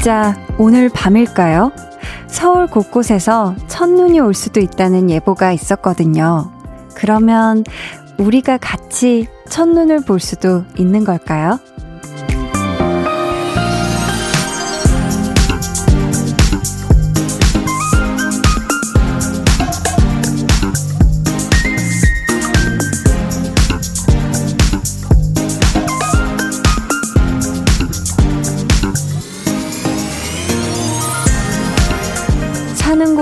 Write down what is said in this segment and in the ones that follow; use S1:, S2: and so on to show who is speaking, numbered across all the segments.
S1: 진짜 오늘 밤일까요? 서울 곳곳에서 첫눈이 올 수도 있다는 예보가 있었거든요. 그러면 우리가 같이 첫눈을 볼 수도 있는 걸까요?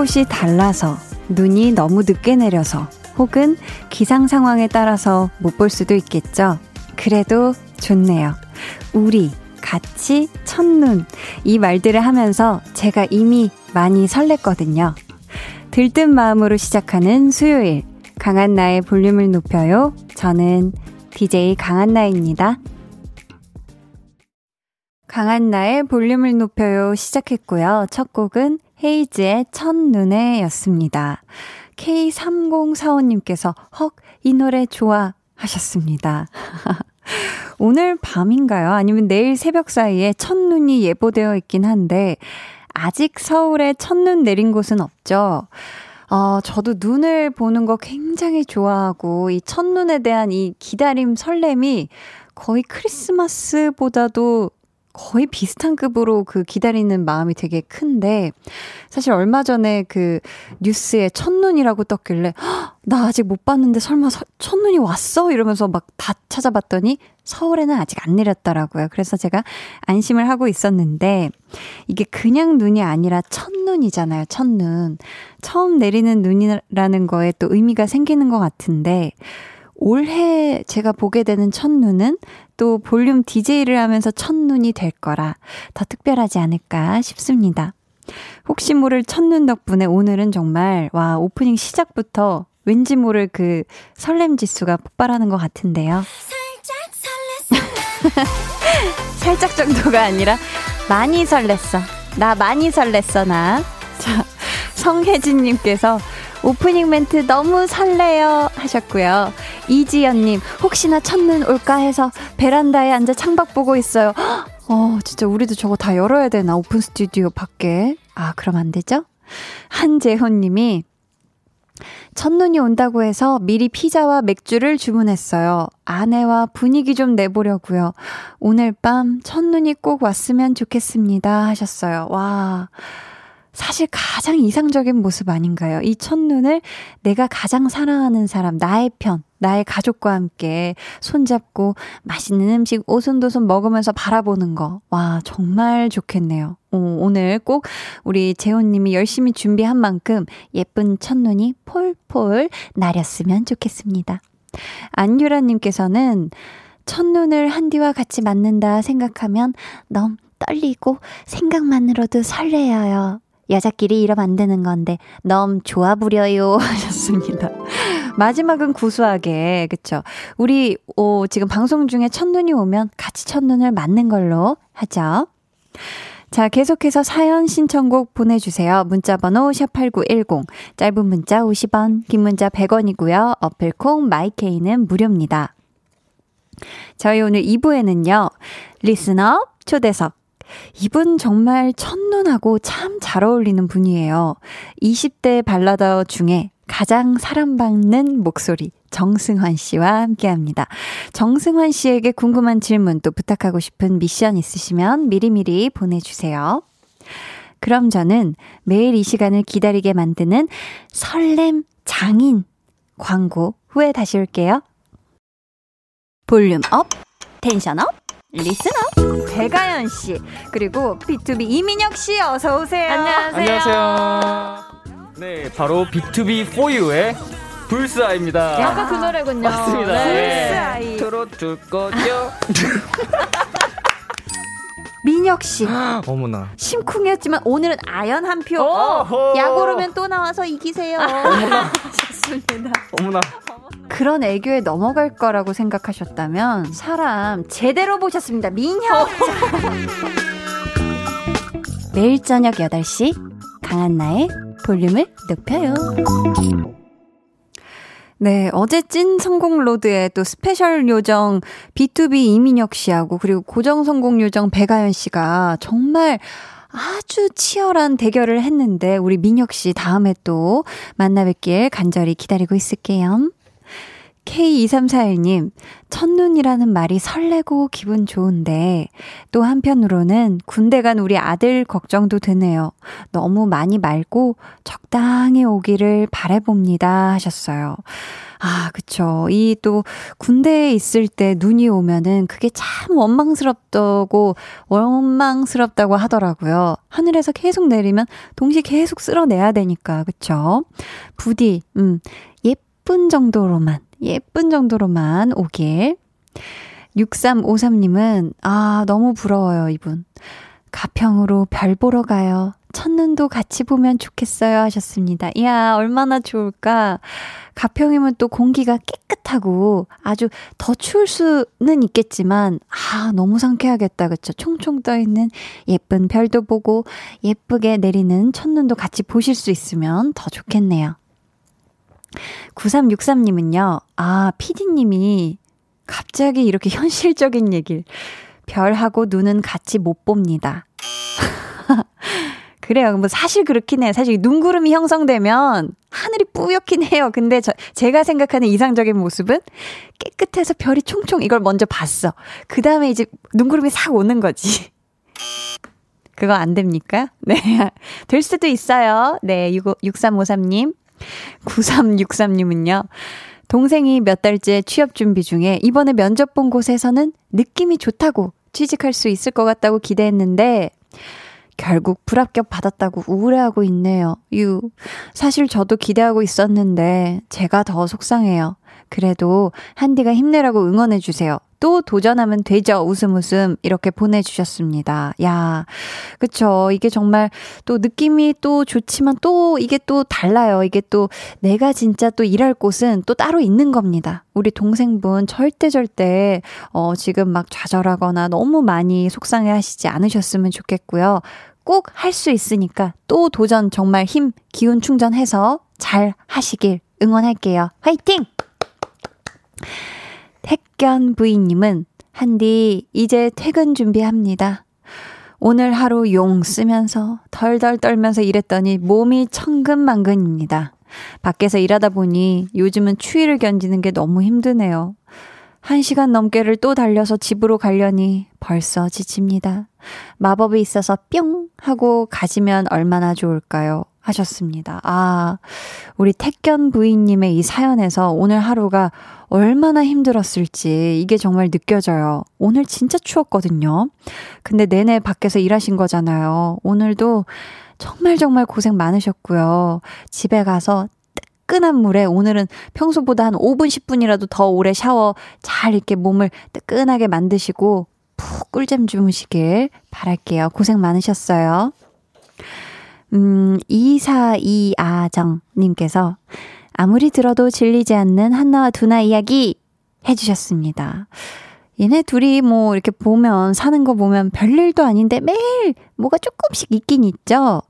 S1: 곳이 달라서 눈이 너무 늦게 내려서 혹은 기상 상황에 따라서 못 볼 수도 있겠죠. 그래도 좋네요. 우리 같이 첫눈 이 말들을 하면서 제가 이미 많이 설렜거든요. 들뜬 마음으로 시작하는 수요일 강한 나의 볼륨을 높여요. 저는 DJ 강한 나입니다. 강한 나의 볼륨을 높여요 시작했고요. 첫 곡은 헤이즈의 첫눈에 였습니다. K3045님께서 헉, 이 노래 좋아 하셨습니다. 오늘 밤인가요? 아니면 내일 새벽 사이에 첫눈이 예보되어 있긴 한데, 아직 서울에 첫눈 내린 곳은 없죠? 어, 저도 눈을 보는 거 굉장히 좋아하고, 이 첫눈에 대한 이 기다림 설렘이 거의 크리스마스보다도 거의 비슷한 급으로 그 기다리는 마음이 되게 큰데 사실 얼마 전에 그 뉴스에 첫눈이라고 떴길래 나 아직 못 봤는데 설마 서, 첫눈이 왔어? 이러면서 막 다 찾아봤더니 서울에는 아직 안 내렸더라고요. 그래서 제가 안심을 하고 있었는데 이게 그냥 눈이 아니라 첫눈이잖아요. 첫눈. 처음 내리는 눈이라는 거에 또 의미가 생기는 것 같은데 올해 제가 보게 되는 첫눈은 또 볼륨 DJ를 하면서 첫눈이 될 거라 더 특별하지 않을까 싶습니다. 혹시 모를 첫눈 덕분에 오늘은 정말, 와, 오프닝 시작부터 왠지 모를 그 설렘 지수가 폭발하는 것 같은데요. 살짝 정도가 아니라 많이 설렜어. 나 많이 설렜어, 나. 자, 성혜진님께서 오프닝 멘트 너무 설레요 하셨고요. 이지연님 혹시나 첫눈 올까 해서 베란다에 앉아 창밖 보고 있어요. 어 진짜 우리도 저거 다 열어야 되나 오픈 스튜디오 밖에. 아 그럼 안 되죠? 한재훈님이 첫눈이 온다고 해서 미리 피자와 맥주를 주문했어요. 아내와 분위기 좀 내보려고요. 오늘 밤 첫눈이 꼭 왔으면 좋겠습니다 하셨어요. 와. 사실 가장 이상적인 모습 아닌가요? 이 첫눈을 내가 가장 사랑하는 사람, 나의 편, 나의 가족과 함께 손잡고 맛있는 음식 오손도손 먹으면서 바라보는 거. 와, 정말 좋겠네요. 오, 오늘 꼭 우리 재훈님이 열심히 준비한 만큼 예쁜 첫눈이 폴폴 나렸으면 좋겠습니다. 안유라님께서는 첫눈을 한디와 같이 맞는다 생각하면 너무 떨리고 생각만으로도 설레어요. 여자끼리 이러면 안 되는 건데 너무 좋아 부려요 하셨습니다. 마지막은 구수하게 그쵸? 우리 오, 지금 방송 중에 첫눈이 오면 같이 첫눈을 맞는 걸로 하죠. 자, 계속해서 사연 신청곡 보내주세요. 문자번호 샵8910, 짧은 문자 50원, 긴 문자 100원이고요. 어플콩 마이케이는 무료입니다. 저희 오늘 2부에는요, 리스너 초대석, 이분 정말 첫눈하고 참 잘 어울리는 분이에요. 20대 발라더 중에 가장 사랑받는 목소리 정승환 씨와 함께 합니다. 정승환 씨에게 궁금한 질문 또 부탁하고 싶은 미션 있으시면 미리미리 보내주세요. 그럼 저는 매일 이 시간을 기다리게 만드는 설렘 장인 광고 후에 다시 올게요. Volume up, tension up. Listener 배가연 씨 그리고 B2B 이민혁 씨 어서 오세요.
S2: 안녕하세요.
S3: 안녕하세요. 네, 바로 B2B 4U의 불스아입니다.
S2: 아까 그 노래군요.
S3: 맞습니다.
S2: 네.
S1: 불스아이.
S3: 틀어줄 거죠?
S1: 민혁 씨
S3: 어머나.
S1: 심쿵이었지만 오늘은 아연 한 표. 야구르면 또 나와서 이기세요. 좋습니다.
S3: 어머나.
S1: 그런 애교에 넘어갈 거라고 생각하셨다면 사람 제대로 보셨습니다. 민혁. 매일 저녁 8시 강한나의 볼륨을 높여요. 네, 어제 찐 성공 road에 또 스페셜 요정 BTOB 이민혁 씨하고 그리고 고정 성공 요정 배가연 씨가 정말 아주 치열한 대결을 했는데 우리 민혁 씨 다음에 또 만나 뵙길 간절히 기다리고 있을게요. K2341님, 첫눈이라는 말이 설레고 기분 좋은데, 또 한편으로는 군대 간 우리 아들 걱정도 되네요. 너무 많이 말고 적당히 오기를 바래봅니다. 하셨어요. 아, 그쵸. 이 또 군대에 있을 때 눈이 오면은 그게 참 원망스럽다고, 원망스럽다고 하더라고요. 하늘에서 계속 내리면 동시에 계속 쓸어내야 되니까, 그쵸. 부디, 음, 예쁜 정도로만 예쁜 정도로만 오길. 6353님은, 아, 너무 부러워요, 이분. 가평으로 별 보러 가요. 첫눈도 같이 보면 좋겠어요. 하셨습니다. 이야, 얼마나 좋을까. 가평이면 또 공기가 깨끗하고 아주 더 추울 수는 있겠지만, 아, 너무 상쾌하겠다. 그쵸? 총총 떠있는 예쁜 별도 보고 예쁘게 내리는 첫눈도 같이 보실 수 있으면 더 좋겠네요. 9363님은요, 아, 피디님이 갑자기 이렇게 현실적인 얘기를, 별하고 눈은 같이 못 봅니다. 그래요. 뭐 사실 그렇긴 해. 사실 눈구름이 형성되면 하늘이 뿌옇긴 해요. 근데 저, 제가 생각하는 이상적인 모습은 깨끗해서 별이 총총 이걸 먼저 봤어. 그 다음에 이제 눈구름이 싹 오는 거지. 그거 안 됩니까? 네. 될 수도 있어요. 네. 6353님. 9363님은요. 동생이 몇 달째 취업 준비 중에 이번에 면접 본 곳에서는 느낌이 좋다고 취직할 수 있을 것 같다고 기대했는데 결국 불합격 받았다고 우울해하고 있네요. 유. 사실 저도 기대하고 있었는데 제가 더 속상해요. 그래도 한디가 힘내라고 응원해주세요. 또 도전하면 되죠. 웃음 웃음. 이렇게 보내주셨습니다. 야, 그쵸. 이게 정말 또 느낌이 또 좋지만 또 이게 또 달라요. 이게 또 내가 진짜 또 일할 곳은 또 따로 있는 겁니다. 우리 동생분 절대 절대, 어, 지금 막 좌절하거나 너무 많이 속상해 하시지 않으셨으면 좋겠고요. 꼭 할 수 있으니까 또 도전 정말 힘, 기운 충전해서 잘 하시길 응원할게요. 화이팅! 택견 부인님은 한디 이제 퇴근 준비합니다. 오늘 하루 용 쓰면서 덜덜 떨면서 일했더니 몸이 천근만근입니다. 밖에서 일하다 보니 요즘은 추위를 견디는 게 너무 힘드네요. 한 시간 넘게를 또 달려서 집으로 가려니 벌써 지칩니다. 마법이 있어서 뿅 하고 가지면 얼마나 좋을까요? 하셨습니다. 아, 우리 택견 부인님의 이 사연에서 오늘 하루가 얼마나 힘들었을지 이게 정말 느껴져요. 오늘 진짜 추웠거든요. 근데 내내 밖에서 일하신 거잖아요. 오늘도 정말 정말 고생 많으셨고요. 집에 가서 뜨끈한 물에 오늘은 평소보다 한 5분, 10분이라도 더 오래 샤워 잘 이렇게 몸을 뜨끈하게 만드시고 푹 꿀잠 주무시길 바랄게요. 고생 많으셨어요. 음, 242아정님께서 아무리 들어도 질리지 않는 한나와 두나 이야기 해주셨습니다. 얘네 둘이 뭐 이렇게 보면, 사는 거 보면 별일도 아닌데 매일 뭐가 조금씩 있긴 있죠?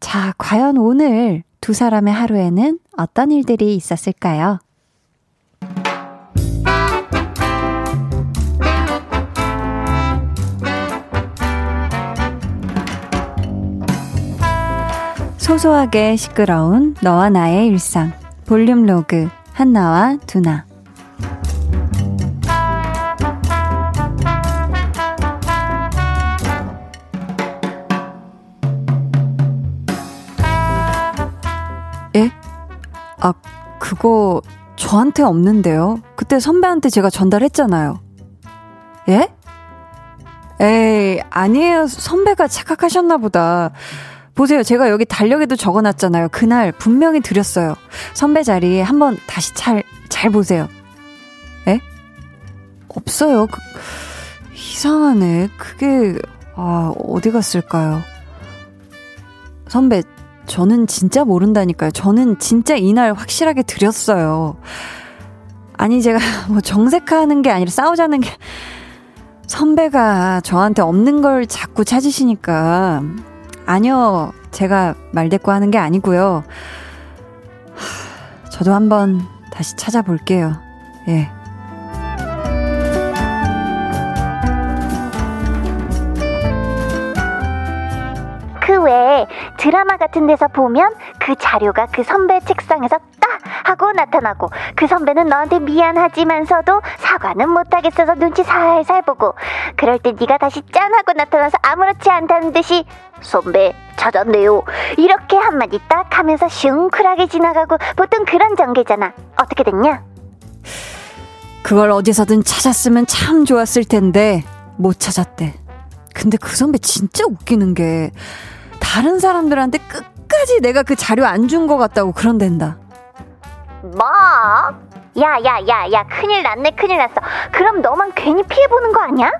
S1: 자, 과연 오늘 두 사람의 하루에는 어떤 일들이 있었을까요? 소소하게 시끄러운 너와 나의 일상. 볼륨 로그 한나와 두나 예? 아, 그거 저한테 없는데요. 그때 선배한테 제가 전달했잖아요. 예? 에이, 아니에요. 선배가 착각하셨나 보다. 보세요. 제가 여기 달력에도 적어놨잖아요. 그날 분명히 드렸어요. 선배 자리에 한번 다시 잘, 잘 보세요. 에? 없어요. 그, 이상하네. 그게, 아, 어디 갔을까요? 선배, 저는 진짜 모른다니까요. 저는 진짜 이날 확실하게 드렸어요. 아니, 제가 뭐 정색하는 게 아니라 싸우자는 게, 선배가 저한테 없는 걸 자꾸 찾으시니까 아니요. 제가 말대꾸 하는 게 아니고요. 하, 저도 한번 다시 찾아볼게요. 예.
S2: 드라마 같은 데서 보면 그 자료가 그 선배 책상에서 딱 하고 나타나고 그 선배는 너한테 미안하지만서도 사과는 못하겠어서 눈치 살살 보고 그럴 때 네가 다시 짠 하고 나타나서 아무렇지 않다는 듯이 선배 찾았네요 이렇게 한마디 딱 하면서 슝쿨하게 지나가고 보통 그런 전개잖아 어떻게 됐냐?
S1: 그걸 어디서든 찾았으면 참 좋았을 텐데 못 찾았대. 근데 그 선배 진짜 웃기는 게 다른 사람들한테 끝까지 내가 그 자료 안 준 것 같다고 그런댄다.
S2: 뭐? 야야야 야 큰일 났네 큰일 났어 그럼 너만 괜히 피해보는 거 아니야?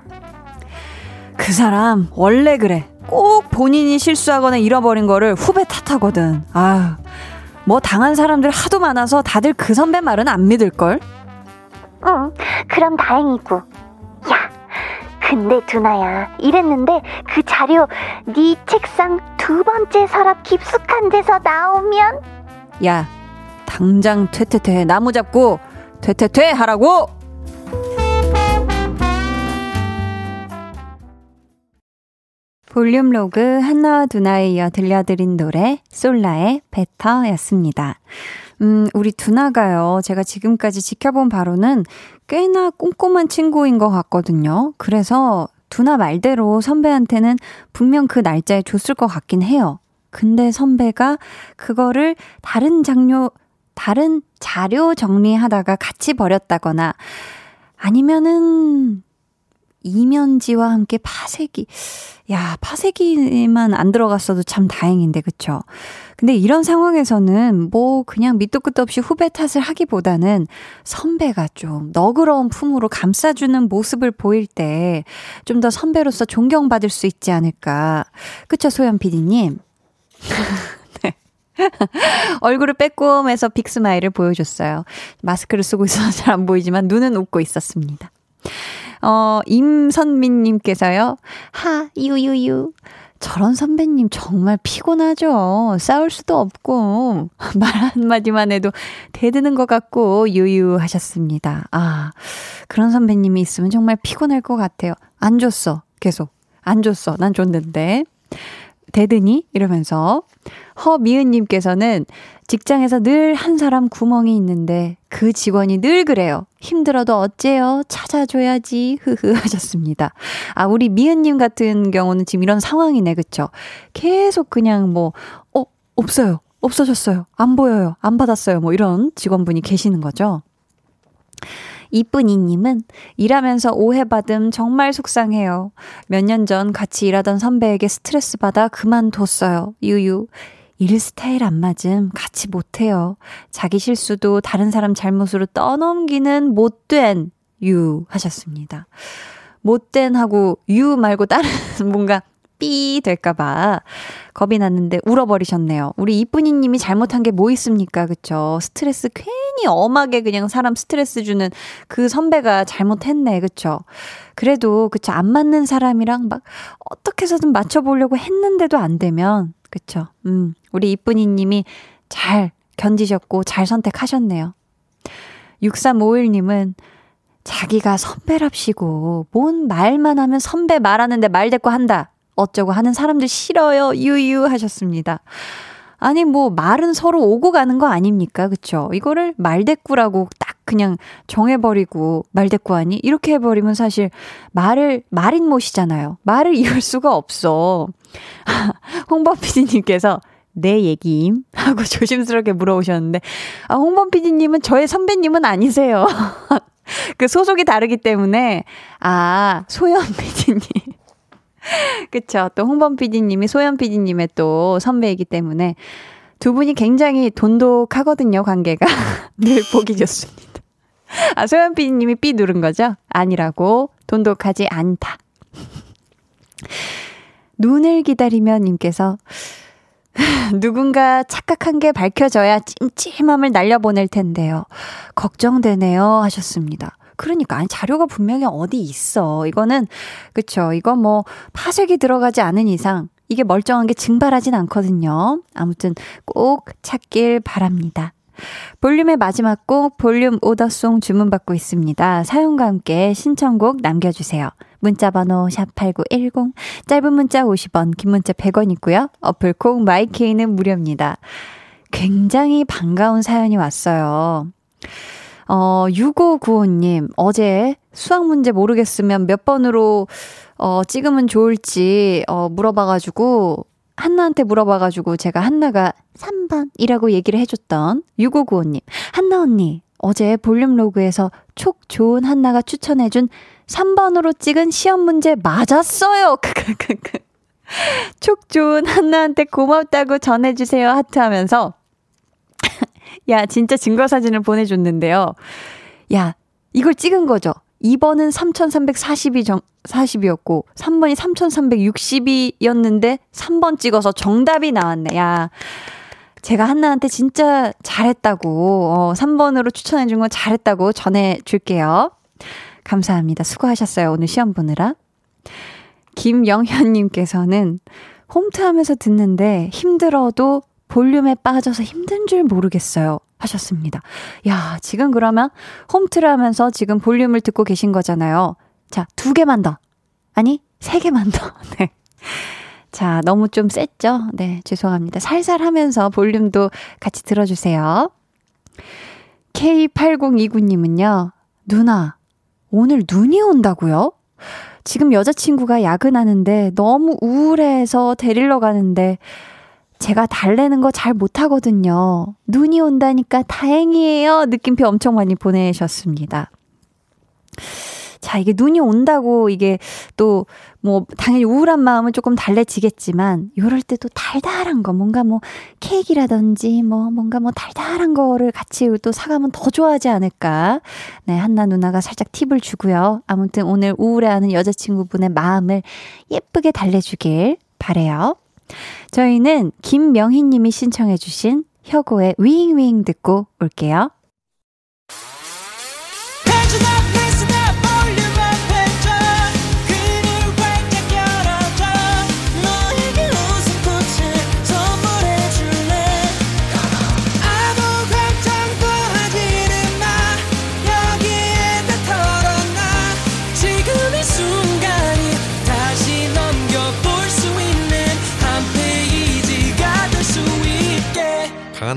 S1: 그 사람 원래 그래. 꼭 본인이 실수하거나 잃어버린 거를 후배 탓하거든. 아유, 뭐 당한 사람들 하도 많아서 다들 그 선배 말은 안 믿을걸?
S2: 응 그럼 다행이고 야 근데 두나야 이랬는데 그 자료 네 책상 두 번째 서랍 깊숙한 데서 나오면
S1: 야, 당장 퇴퇴퇴 나무 잡고 퇴퇴퇴 하라고! 볼륨 로그 한나와 두나에 이어 들려드린 노래 솔라의 베터였습니다. 음, 우리 두나가요. 제가 지금까지 지켜본 바로는 꽤나 꼼꼼한 친구인 것 같거든요. 그래서 두나 말대로 선배한테는 분명 그 날짜에 줬을 것 같긴 해요. 근데 선배가 그거를 다른 장료, 다른 자료 정리하다가 같이 버렸다거나 아니면은 이면지와 함께 파쇄기. 야, 파쇄기만 안 들어갔어도 참 다행인데, 그쵸? 근데 이런 상황에서는 뭐 그냥 밑도 끝도 없이 후배 탓을 하기보다는 선배가 좀 너그러운 품으로 감싸주는 모습을 보일 때 좀 더 선배로서 존경받을 수 있지 않을까. 그쵸, 소연 PD님? 네. 얼굴을 빼꼼해서 빅스마일을 보여줬어요. 마스크를 쓰고 있어서 잘 안 보이지만 눈은 웃고 있었습니다. 어, 임선민님께서요. 하, 유유유. 저런 선배님 정말 피곤하죠. 싸울 수도 없고, 말 한마디만 해도 대드는 것 같고, 유유하셨습니다. 아, 그런 선배님이 있으면 정말 피곤할 것 같아요. 안 줬어. 계속. 안 줬어. 난 줬는데. 대드니? 이러면서. 허미은님께서는 직장에서 늘 한 사람 구멍이 있는데 그 직원이 늘 그래요. 힘들어도 어째요? 찾아줘야지. 흐흐 하셨습니다. 아, 우리 미은님 같은 경우는 지금 이런 상황이네. 그쵸? 계속 그냥 뭐, 어, 없어요. 없어졌어요. 안 보여요. 안 받았어요. 뭐 이런 직원분이 계시는 거죠. 이쁜이님은 일하면서 오해받음 정말 속상해요. 몇 년 전 같이 일하던 선배에게 스트레스 받아 그만뒀어요. 유유. 일 스타일 안 맞음 같이 못해요. 자기 실수도 다른 사람 잘못으로 떠넘기는 못된 유 하셨습니다. 못된 하고 유 말고 다른 뭔가 삐 될까봐 겁이 났는데 울어버리셨네요. 우리 이쁜이 님이 잘못한 게 뭐 있습니까? 그쵸? 스트레스 괜히 엄하게 그냥 사람 스트레스 주는 그 선배가 잘못했네. 그쵸? 그래도, 그쵸? 안 맞는 사람이랑 막 어떻게 해서든 맞춰보려고 했는데도 안 되면, 그쵸? 음, 우리 이쁜이 님이 잘 견디셨고 잘 선택하셨네요. 6351님은 자기가 선배랍시고 뭔 말만 하면 선배 말하는데 말 대꾸 한다. 어쩌고 하는 사람들 싫어요. 유유 하셨습니다. 아니 뭐 말은 서로 오고 가는 거 아닙니까? 그쵸? 이거를 말대꾸라고 딱 그냥 정해버리고 말대꾸 하니 이렇게 해버리면 사실 말을 말인 못이잖아요. 말을 이을 수가 없어. 홍범 PD님께서 내 얘기임? 하고 조심스럽게 물어보셨는데, 아, 홍범 PD님은 저의 선배님은 아니세요. 그 소속이 다르기 때문에, 아, 소연 PD님. 그쵸. 또 홍범 PD님이 소연 PD님의 또 선배이기 때문에 두 분이 굉장히 돈독하거든요, 관계가. 늘 보기 좋습니다. 아, 소연 PD님이 삐 누른 거죠? 아니라고. 돈독하지 않다. 눈을 기다리면 님께서 누군가 착각한 게 밝혀져야 찜찜함을 날려보낼 텐데요. 걱정되네요. 하셨습니다. 그러니까 아니 자료가 분명히 어디 있어. 이거는 그쵸. 이거 뭐 파쇄기 들어가지 않은 이상 이게 멀쩡한 게 증발하진 않거든요. 아무튼 꼭 찾길 바랍니다. 볼륨의 마지막 곡 볼륨 오더송 주문받고 있습니다. 사용과 함께 신청곡 남겨주세요. 문자번호 샵8910 짧은 문자 50원 긴 문자 100원 있고요. 어플콩 마이케이는 무료입니다. 굉장히 반가운 사연이 왔어요. 어, 6595님, 어제 수학 문제 모르겠으면 몇 번으로, 어, 찍으면 좋을지, 어, 물어봐가지고, 한나한테 물어봐가지고 제가 한나가 3번이라고 얘기를 해줬던 6595님. 한나 언니, 어제 볼륨 로그에서 촉 좋은 한나가 추천해준 3번으로 찍은 시험 문제 맞았어요. 크크크크. 촉 좋은 한나한테 고맙다고 전해주세요. 하트 하면서. 야, 진짜 증거 사진을 보내줬는데요. 야, 이걸 찍은 거죠. 2번은 3340이 정, 40이었고, 3번이 3360이었는데, 3번 찍어서 정답이 나왔네. 야, 제가 한나한테 진짜 잘했다고, 어, 3번으로 추천해준 건 잘했다고 전해줄게요. 감사합니다. 수고하셨어요. 오늘 시험 보느라. 김영현님께서는 홈트 하면서 듣는데 힘들어도 볼륨에 빠져서 힘든 줄 모르겠어요. 하셨습니다. 야, 지금 그러면 홈트를 하면서 지금 볼륨을 듣고 계신 거잖아요. 자, 두 개만 더. 아니, 세 개만 더. 네. 자, 너무 좀 셌죠? 네, 죄송합니다. 살살 하면서 볼륨도 같이 들어주세요. K8029님은요, 누나, 오늘 눈이 온다고요? 지금 여자친구가 야근하는데 너무 우울해서 데리러 가는데 제가 달래는 거 잘 못하거든요. 눈이 온다니까 다행이에요. 느낌표 엄청 많이 보내셨습니다. 자, 이게 눈이 온다고 이게 또 뭐 당연히 우울한 마음은 조금 달래지겠지만 요럴 때 또 달달한 거 뭔가 뭐 케이크라든지 뭐 뭔가 뭐 달달한 거를 같이 또 사가면 더 좋아하지 않을까. 네, 한나 누나가 살짝 팁을 주고요. 아무튼 오늘 우울해하는 여자친구분의 마음을 예쁘게 달래주길 바래요. 저희는 김명희 님이 신청해 주신 혁오의 윙윙 듣고 올게요.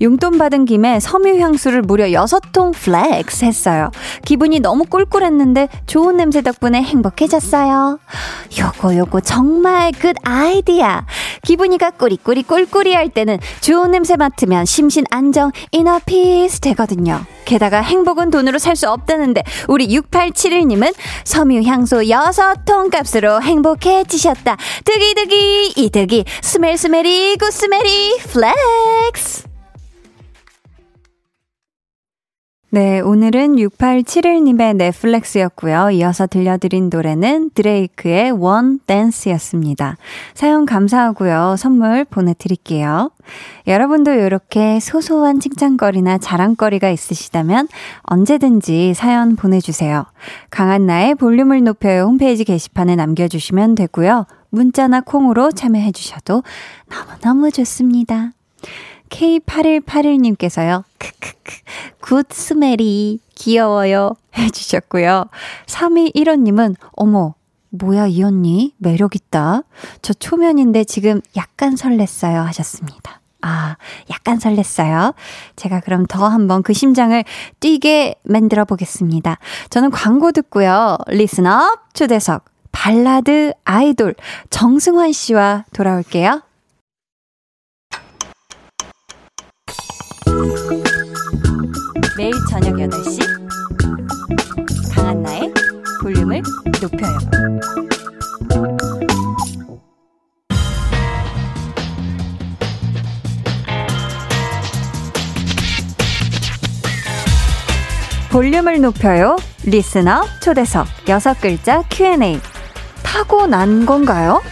S1: 용돈 받은 김에 섬유 향수를 무려 6통 flex 했어요. 기분이 너무 꿀꿀했는데 좋은 냄새 덕분에 행복해졌어요. 요거 요거 정말 good idea. 기분이가 꾸리꾸리 꿀꿀이 할 때는 좋은 냄새 맡으면 심신 안정 inner peace 되거든요. 게다가 행복은 돈으로 살 수 없다는데 우리 6871님은 섬유 향수 6통 값으로 행복해지셨다. 득이득이 이득이 스멜스멜이 굿스멜이 플렉스. 네, 오늘은 6871님의 넷플렉스였고요. 이어서 들려드린 노래는 드레이크의 원 댄스였습니다. 사연 감사하고요. 선물 보내드릴게요. 여러분도 이렇게 소소한 칭찬거리나 자랑거리가 있으시다면 언제든지 사연 보내주세요. 강한나의 볼륨을 높여요 홈페이지 게시판에 남겨주시면 되고요. 문자나 콩으로 참여해주셔도 너무너무 좋습니다. K8181님께서요. 크크크. good smell이 귀여워요. 해주셨고요. 3215님은 어머, 뭐야 이 언니 매력있다. 저 초면인데 지금 약간 설렜어요 하셨습니다. 아, 약간 설렜어요. 제가 그럼 더 한번 그 심장을 뛰게 만들어 보겠습니다. 저는 광고 듣고요. Listen Up 초대석 발라드 아이돌 정승환 씨와 돌아올게요. 매일 저녁 8시 강한나의 볼륨을 높여요. 볼륨을 높여요. 리스너 초대석 6글자 Q&A 타고난 건가요?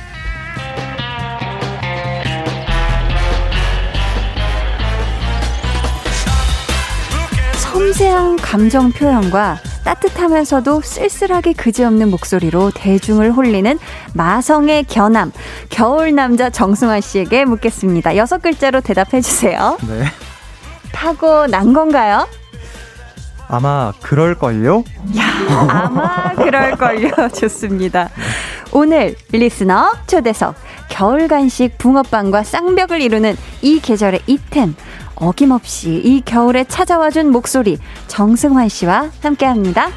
S1: 섬세한 감정 표현과 따뜻하면서도 쓸쓸하게 그지없는 목소리로 대중을 홀리는 마성의 겨남, 겨울 남자 정승환 씨에게 묻겠습니다. 여섯 글자로 대답해 주세요.
S3: 네.
S1: 타고 난 건가요?
S3: 아마 그럴걸요?
S1: 야, 아마 그럴걸요. 좋습니다. 오늘 리스너 초대석 겨울 간식 붕어빵과 쌍벽을 이루는 이 계절의 이템 어김없이 이 겨울에 찾아와준 목소리 정승환 씨와 함께합니다.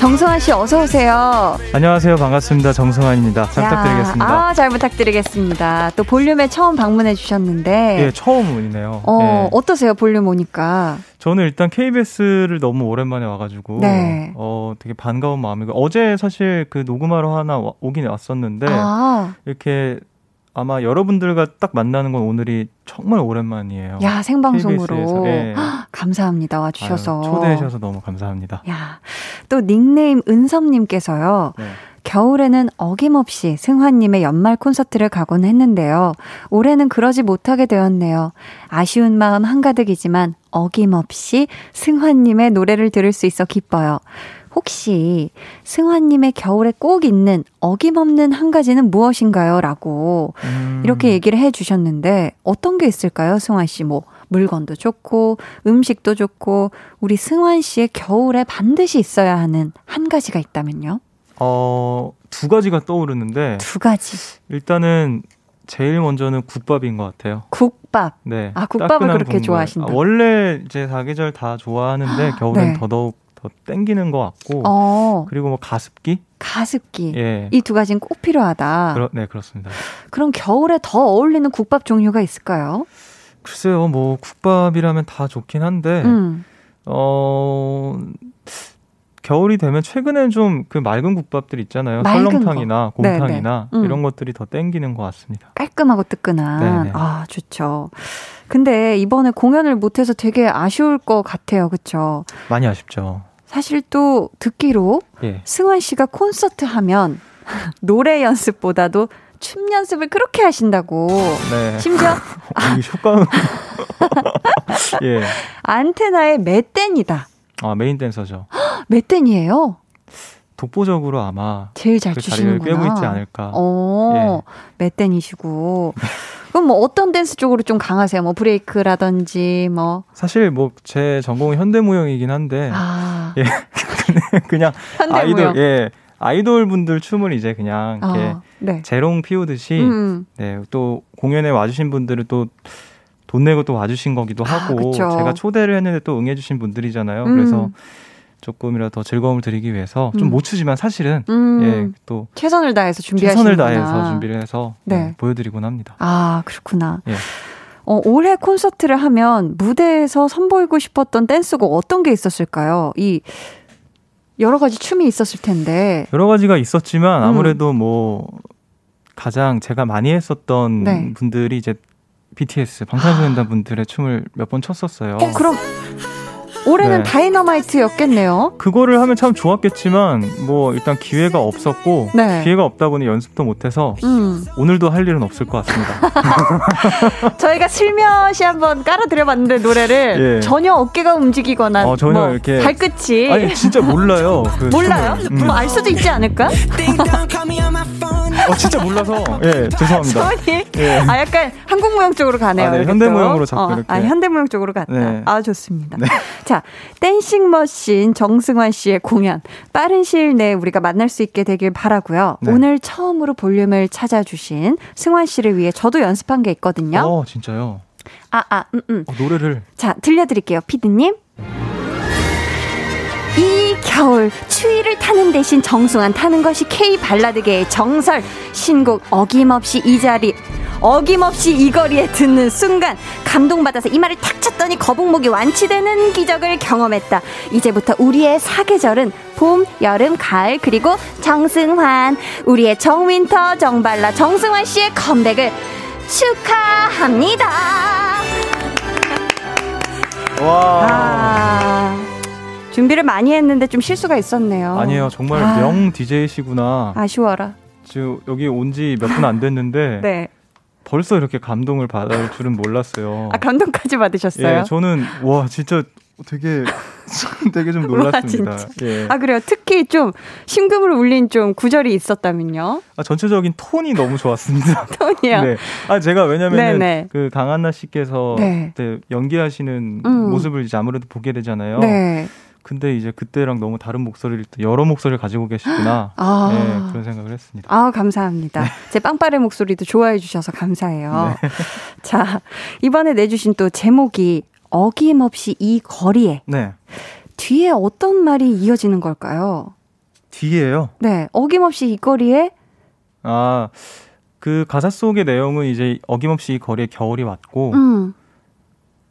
S1: 정승환 씨 어서 오세요.
S3: 안녕하세요. 반갑습니다. 정승환입니다. 잘
S1: 야,
S3: 부탁드리겠습니다.
S1: 아, 잘 부탁드리겠습니다. 또 볼륨에 처음 방문해 주셨는데
S3: 예, 처음이네요.
S1: 어,
S3: 예.
S1: 어떠세요? 볼륨 오니까.
S3: 저는 일단 KBS를 너무 오랜만에 와가지고
S1: 네.
S3: 어 되게 반가운 마음이고 어제 사실 그 녹음하러 하나 와- 오긴 왔었는데
S1: 아,
S3: 이렇게 아마 여러분들과 딱 만나는 건 오늘이 정말 오랜만이에요.
S1: 야, 생방송으로.
S3: 예.
S1: 헉, 감사합니다. 와 주셔서.
S3: 아유, 초대해 주셔서 너무 감사합니다.
S1: 야, 또 닉네임 은섭님께서요.
S3: 네.
S1: 겨울에는 어김없이 승환님의 연말 콘서트를 가곤 했는데요. 올해는 그러지 못하게 되었네요. 아쉬운 마음 한가득이지만 어김없이 승환님의 노래를 들을 수 있어 기뻐요. 혹시 승환님의 겨울에 꼭 있는 어김없는 한 가지는 무엇인가요? 라고
S3: 음,
S1: 이렇게 얘기를 해 주셨는데 어떤 게 있을까요, 승환 씨? 뭐 물건도 좋고 음식도 좋고 우리 승환 씨의 겨울에 반드시 있어야 하는 한 가지가 있다면요?
S3: 어, 두 가지가 떠오르는데
S1: 두 가지.
S3: 일단은 제일 먼저는 국밥인 것 같아요.
S1: 국밥.
S3: 네.
S1: 아, 국밥을 그렇게
S3: 국물.
S1: 좋아하신다.
S3: 아, 원래 이제 사계절 다 좋아하는데 겨울엔
S1: 네.
S3: 더더욱 더 땡기는 것 같고
S1: 어,
S3: 그리고 뭐 가습기?
S1: 가습기.
S3: 예.
S1: 이 두 가지는 꼭 필요하다.
S3: 그러, 네, 그렇습니다.
S1: 그럼 겨울에 더 어울리는 국밥 종류가 있을까요?
S3: 글쎄요, 뭐 국밥이라면 다 좋긴 한데
S1: 음.
S3: 어 겨울이 되면 최근엔 좀그 맑은 국밥들 있잖아요.
S1: 맑은
S3: 설렁탕이나
S1: 거.
S3: 곰탕이나
S1: 음.
S3: 이런 것들이 더 땡기는 것 같습니다.
S1: 깔끔하고 뜨끈한.
S3: 네네.
S1: 아, 좋죠. 근데 이번에 공연을 못해서 되게 아쉬울 것 같아요. 그쵸?
S3: 많이 아쉽죠.
S1: 사실 또 듣기로
S3: 예.
S1: 승환 씨가 콘서트 하면 노래 연습보다도 춤 연습을 그렇게 하신다고.
S3: 네.
S1: 심지어
S3: 어, 이 효과음. 예.
S1: 안테나의 메댄이다.
S3: 아, 메인 댄서죠.
S1: 메댄이에요?
S3: 독보적으로 아마
S1: 제일 잘
S3: 그
S1: 추시는구나.
S3: 꿰고 있지 않을까.
S1: 어, 메댄이시고. 그럼 뭐 어떤 댄스 쪽으로 좀 강하세요? 뭐 브레이크라든지 뭐.
S3: 사실 뭐 제 전공은 현대무용이긴 한데
S1: 아,
S3: 예. 그냥
S1: 현대무용.
S3: 아이돌 예. 아이돌 분들 춤을 이제 그냥 이렇게
S1: 어, 네.
S3: 재롱 피우듯이
S1: 음,
S3: 네, 또 공연에 와주신 분들은 또 돈 내고 또 와주신 거기도
S1: 아,
S3: 하고
S1: 그쵸.
S3: 제가 초대를 했는데 또 응해주신 분들이잖아요.
S1: 음.
S3: 그래서 조금이라도 더 즐거움을 드리기 위해서 좀
S1: 음.
S3: 못 추지만 사실은
S1: 음,
S3: 예, 또
S1: 최선을 다해서 준비하시는구나.
S3: 최선을 다해서 준비를 해서
S1: 네.
S3: 네, 보여드리곤 합니다.
S1: 아, 그렇구나.
S3: 예.
S1: 어, 올해 콘서트를 하면 무대에서 선보이고 싶었던 댄스곡 어떤 게 있었을까요? 이 여러 가지 춤이 있었을 텐데.
S3: 여러 가지가 있었지만
S1: 음.
S3: 아무래도 뭐 가장 제가 많이 했었던
S1: 네.
S3: 분들이 이제 BTS 방탄소년단 분들의 춤을 몇 번 췄었어요.
S1: 어, 그럼 올해는
S3: 네.
S1: 다이너마이트였겠네요.
S3: 그거를 하면 참 좋았겠지만 뭐 일단 기회가 없었고
S1: 네.
S3: 기회가 없다고는 연습도 못해서
S1: 음.
S3: 오늘도 할 일은 없을 것 같습니다.
S1: 저희가 슬며시 한번 깔아드려봤는데 노래를
S3: 예.
S1: 전혀 어깨가 움직이거나
S3: 어, 전혀
S1: 뭐
S3: 이렇게-
S1: 발끝이
S3: 아니 진짜 몰라요. 그
S1: 몰라요?
S3: 음.
S1: 뭐알 수도 있지 않을까?
S3: 어 진짜 몰라서 예 죄송합니다. 예.
S1: 아 약간 한국 무용 쪽으로 가네요.
S3: 아, 네, 현대 무용으로
S1: 또.
S3: 자꾸 이렇게.
S1: 아 현대 무용 쪽으로 갔다.
S3: 네.
S1: 아 좋습니다. 자 댄싱 머신 정승환 씨의 공연 빠른 시일 내에 우리가 만날 수 있게 되길 바라고요.
S3: 네.
S1: 오늘 처음으로 볼륨을 찾아주신 승환 씨를 위해 저도 연습한 게 있거든요.
S3: 어 진짜요.
S1: 아 아, 음, 음.
S3: 어, 노래를
S1: 자, 들려드릴게요, 피디님. 이 겨울 추위를 타는 대신 정승환 타는 것이 K 발라드계의 정설 신곡 어김없이 이 자리 어김없이 이 거리에 듣는 순간 감동받아서 이 말을 탁 쳤더니 거북목이 완치되는 기적을 경험했다. 이제부터 우리의 사계절은 봄, 여름, 가을 그리고 정승환 우리의 정윈터 정발라 정승환 씨의 컴백을 축하합니다.
S3: 와.
S1: 아, 준비를 많이 했는데 좀 실수가 있었네요.
S3: 아니에요. 정말
S1: 아.
S3: 명 DJ시구나.
S1: 아쉬워라.
S3: 지금 여기 온 지 몇 분 안 됐는데
S1: 네.
S3: 벌써 이렇게 감동을 받을 줄은 몰랐어요.
S1: 아, 감동까지 받으셨어요?
S3: 예, 저는 와 진짜 되게 되게 좀 놀랐습니다.
S1: 와.
S3: 예.
S1: 아, 그래요. 특히 좀 심금을 울린 좀 구절이 있었다면요.
S3: 아, 전체적인 톤이 너무 좋았습니다.
S1: 톤이요.
S3: 네. 아 제가 왜냐면은
S1: 네네.
S3: 그 강한나 씨께서
S1: 네.
S3: 연기하시는
S1: 음.
S3: 모습을 이제 아무래도 보게 되잖아요.
S1: 네.
S3: 근데 이제 그때랑 너무 다른 목소리를 또 여러 목소리를 가지고 계시구나.
S1: 아.
S3: 네, 그런 생각을 했습니다.
S1: 아, 감사합니다. 제 빵빠레 목소리도 좋아해 주셔서 감사해요.
S3: 네.
S1: 자, 이번에 내주신 또 제목이 어김없이 이 거리에
S3: 네.
S1: 뒤에 어떤 말이 이어지는 걸까요?
S3: 뒤에요.
S1: 네, 어김없이 이 거리에
S3: 아, 그 가사 속의 내용은 이제 어김없이 이 거리에 겨울이 왔고
S1: 음,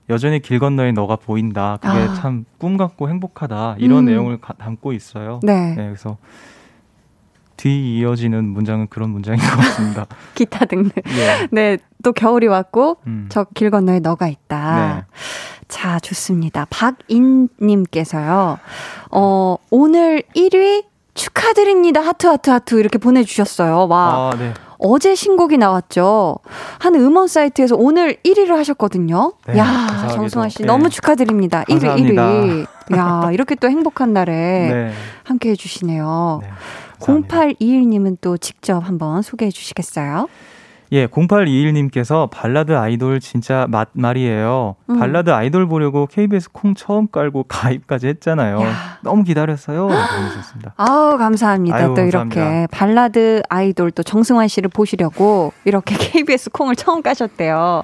S3: 여전히 길 건너에 너가 보인다. 그게
S1: 아.
S3: 참꿈 같고 행복하다. 이런
S1: 음.
S3: 내용을 가- 담고 있어요.
S1: 네,
S3: 네, 그래서 뒤 이어지는 문장은 그런 문장인 것 같습니다.
S1: 기타 등등.
S3: 예.
S1: 네, 또 겨울이 왔고
S3: 음.
S1: 저길 건너에 너가 있다.
S3: 네.
S1: 자, 좋습니다. 박인 님께서요, 어, 오늘 1위 축하드립니다. 하트, 하트, 하트. 이렇게 보내주셨어요. 와.
S3: 아, 네.
S1: 어제 신곡이 나왔죠. 한 음원 사이트에서 오늘 1위를 하셨거든요.
S3: 네,
S1: 야. 정승환 씨
S3: 네.
S1: 너무 축하드립니다. 1위,
S3: 감사합니다.
S1: 1위. 야, 이렇게 또 행복한 날에
S3: 네.
S1: 함께 해 주시네요.
S3: 네. 감사합니다.
S1: 0821님은 또 직접 한번 소개해 주시겠어요?
S3: 예, 0821님께서 발라드 아이돌 진짜 맛 말이에요.
S1: 음.
S3: 발라드 아이돌 보려고 KBS 콩 처음 깔고 가입까지 했잖아요.
S1: 야.
S3: 너무 기다렸어요. 보내주셨습니다.
S1: 아우, 감사합니다.
S3: 아유,
S1: 또 이렇게
S3: 감사합니다.
S1: 발라드 아이돌 또 정승환 씨를 보시려고 이렇게 KBS 콩을 처음 까셨대요.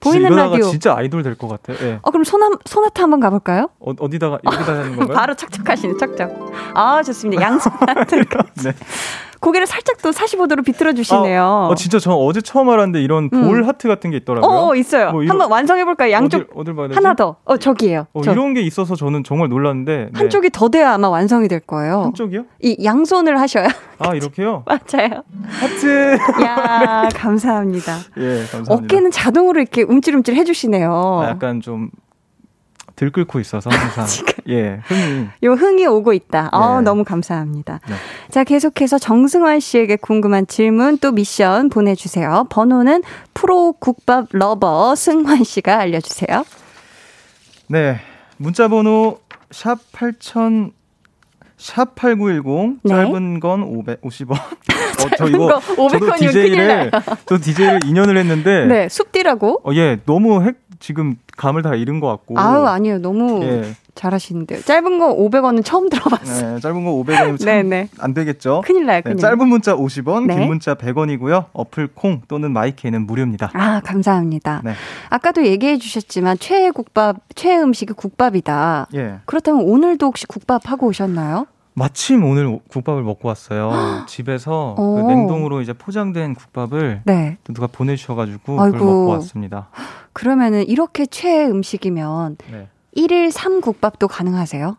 S1: 보이는 라디오.
S3: 진짜 아이돌 될 것 같아요. 예.
S1: 어, 그럼 손하, 손하트 한번 가볼까요?
S3: 어, 어디다가 여기다 하는 건가요?
S1: 바로 척척하시네, 척척. 아, 좋습니다. 양손한테
S3: 네.
S1: 고개를 살짝 또 45도로 비틀어 주시네요.
S3: 어, 진짜 저 어제 처음 알았는데 이런
S1: 음.
S3: 볼 하트 같은 게 있더라고요.
S1: 어, 어, 있어요.
S3: 뭐 이런-
S1: 한번 완성해 볼까요? 양쪽
S3: 어딜, 어딜?
S1: 하나 더. 어, 저기예요.
S3: 어,
S1: 저.
S3: 이런 게 있어서 저는 정말 놀랐는데 네.
S1: 한쪽이 더 돼야 아마 완성이 될 거예요.
S3: 한쪽이요?
S1: 이 양손을 하셔야
S3: 아 이렇게요?
S1: 맞아요.
S3: 하트.
S1: 야, 감사합니다.
S3: 예, 감사합니다.
S1: 어깨는 자동으로 이렇게 움찔움찔 해 주시네요.
S3: 아, 약간 좀 들끓고 있어서 항상 예 흥이
S1: 요 흥이 오고 있다. 어,
S3: 네.
S1: 너무 감사합니다.
S3: 네.
S1: 자, 계속해서 정승환 씨에게 궁금한 질문 또 미션 보내주세요. 번호는 프로 국밥 lover 승환 씨가 알려주세요.
S3: 네 문자 번호 샵 8000. 샵8910
S1: 네.
S3: 짧은 건 550원. 어, 저 이거
S1: 거500
S3: 저도
S1: 큰일
S3: DJ를 저 DJ를 2년을 했는데
S1: 네, 숲디라고?
S3: 어, 예, 너무 핵 지금 감을 다 잃은 것 같고.
S1: 아우, 아니에요. 너무
S3: 예.
S1: 잘하시는데요. 짧은 거 500원은 처음 들어봤어요.
S3: 네, 짧은 거 500원이면 참
S1: 네네.
S3: 안 되겠죠?
S1: 큰일 나요,
S3: 네,
S1: 큰일.
S3: 짧은 문자 50원,
S1: 네.
S3: 긴 문자 100원이고요. 어플 콩 또는 마이케는 무료입니다.
S1: 아, 감사합니다.
S3: 네.
S1: 아까도 얘기해 주셨지만 최애 국밥, 최애 음식이 국밥이다.
S3: 예.
S1: 그렇다면 오늘도 혹시 국밥 하고 오셨나요?
S3: 마침 오늘 국밥을 먹고 왔어요. 집에서 그
S1: 오.
S3: 냉동으로 이제 포장된 국밥을
S1: 네.
S3: 또 누가 보내주셔가지고
S1: 아이고.
S3: 그걸 먹고 왔습니다.
S1: 그러면은 이렇게 최애 음식이면
S3: 네.
S1: 1일 3국밥도 가능하세요?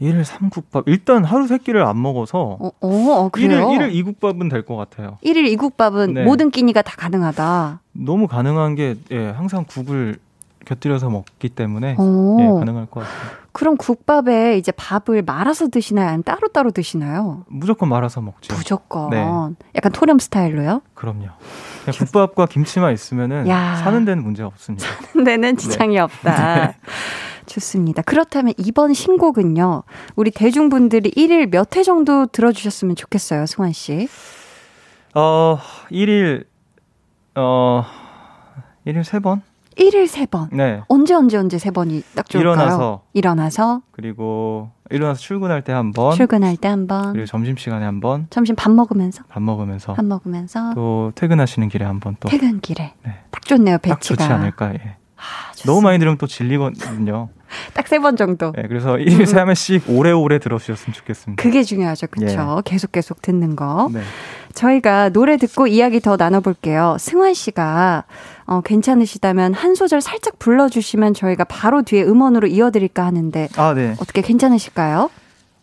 S3: 1일 3국밥. 일단 하루 세 끼를 안 먹어서
S1: 어, 어, 어 그래요?
S3: 1일, 1일 2국밥은 될 것 같아요.
S1: 1일 2국밥은
S3: 네.
S1: 모든 끼니가 다 가능하다.
S3: 너무 가능한 게 예, 항상 국을 곁들여서 먹기 때문에
S1: 오.
S3: 예, 가능할 것 같아요.
S1: 그럼 국밥에 이제 밥을 말아서 드시나요? 아니면 따로따로 드시나요?
S3: 무조건 말아서 먹죠.
S1: 무조건.
S3: 네.
S1: 약간 토렴 스타일로요?
S3: 그럼요. 국밥과 김치만 있으면은
S1: 야.
S3: 사는 데는 문제가 없습니다.
S1: 데는 지장이 없다. 좋습니다. 그렇다면 이번 신곡은요. 우리 대중분들이 1일 몇 회 정도 들어주셨으면 좋겠어요, 승환 씨.
S3: 어, 1일 어 1일 3번?
S1: 1일 3번.
S3: 네.
S1: 언제 언제 언제 세 번이 딱 좋을까요?
S3: 일어나서
S1: 일어나서
S3: 그리고 일어나서 출근할 때 한 번,
S1: 출근할 때 한 번,
S3: 그리고 점심 시간에 한 번,
S1: 점심 밥 먹으면서
S3: 밥 먹으면서
S1: 밥 먹으면서
S3: 또 퇴근하시는 길에 한 번 또
S1: 퇴근길에
S3: 네.
S1: 딱 좋네요
S3: 딱
S1: 배치가.
S3: 좋지 않을까. 예.
S1: 아,
S3: 너무 많이 들으면 또 질리거든요.
S1: 딱 세 번 정도.
S3: 예, 그래서 1일 3회씩 오래오래 들어주셨으면 좋겠습니다.
S1: 그게 중요하죠, 그렇죠? 계속 계속 듣는 거.
S3: 네.
S1: 저희가 노래 듣고 이야기 더 나눠볼게요. 승환 씨가 어, 괜찮으시다면 한 소절 살짝 불러주시면 저희가 바로 뒤에 음원으로 이어드릴까 하는데
S3: 아, 네.
S1: 어떻게 괜찮으실까요?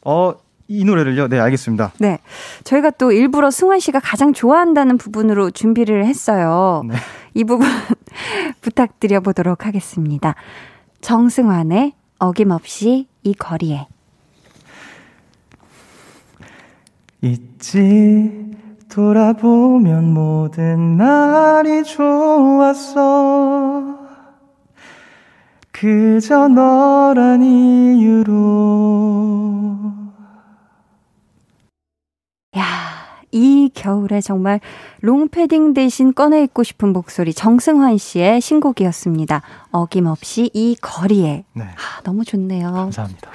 S3: 어, 이 노래를요? 네, 알겠습니다.
S1: 네. 저희가 또 일부러 승환 씨가 가장 좋아한다는 부분으로 준비를 했어요. 네. 이 부분 부탁드려 보도록 하겠습니다. 정승환의 어김없이 이 거리에.
S3: 있지 돌아보면 모든 날이 좋았어 그저 너란 이유로
S1: 야, 이 겨울에 정말 롱패딩 대신 꺼내 입고 싶은 목소리 정승환 씨의 신곡이었습니다. 어김없이 이 거리에. 네. 아, 너무 좋네요.
S3: 감사합니다.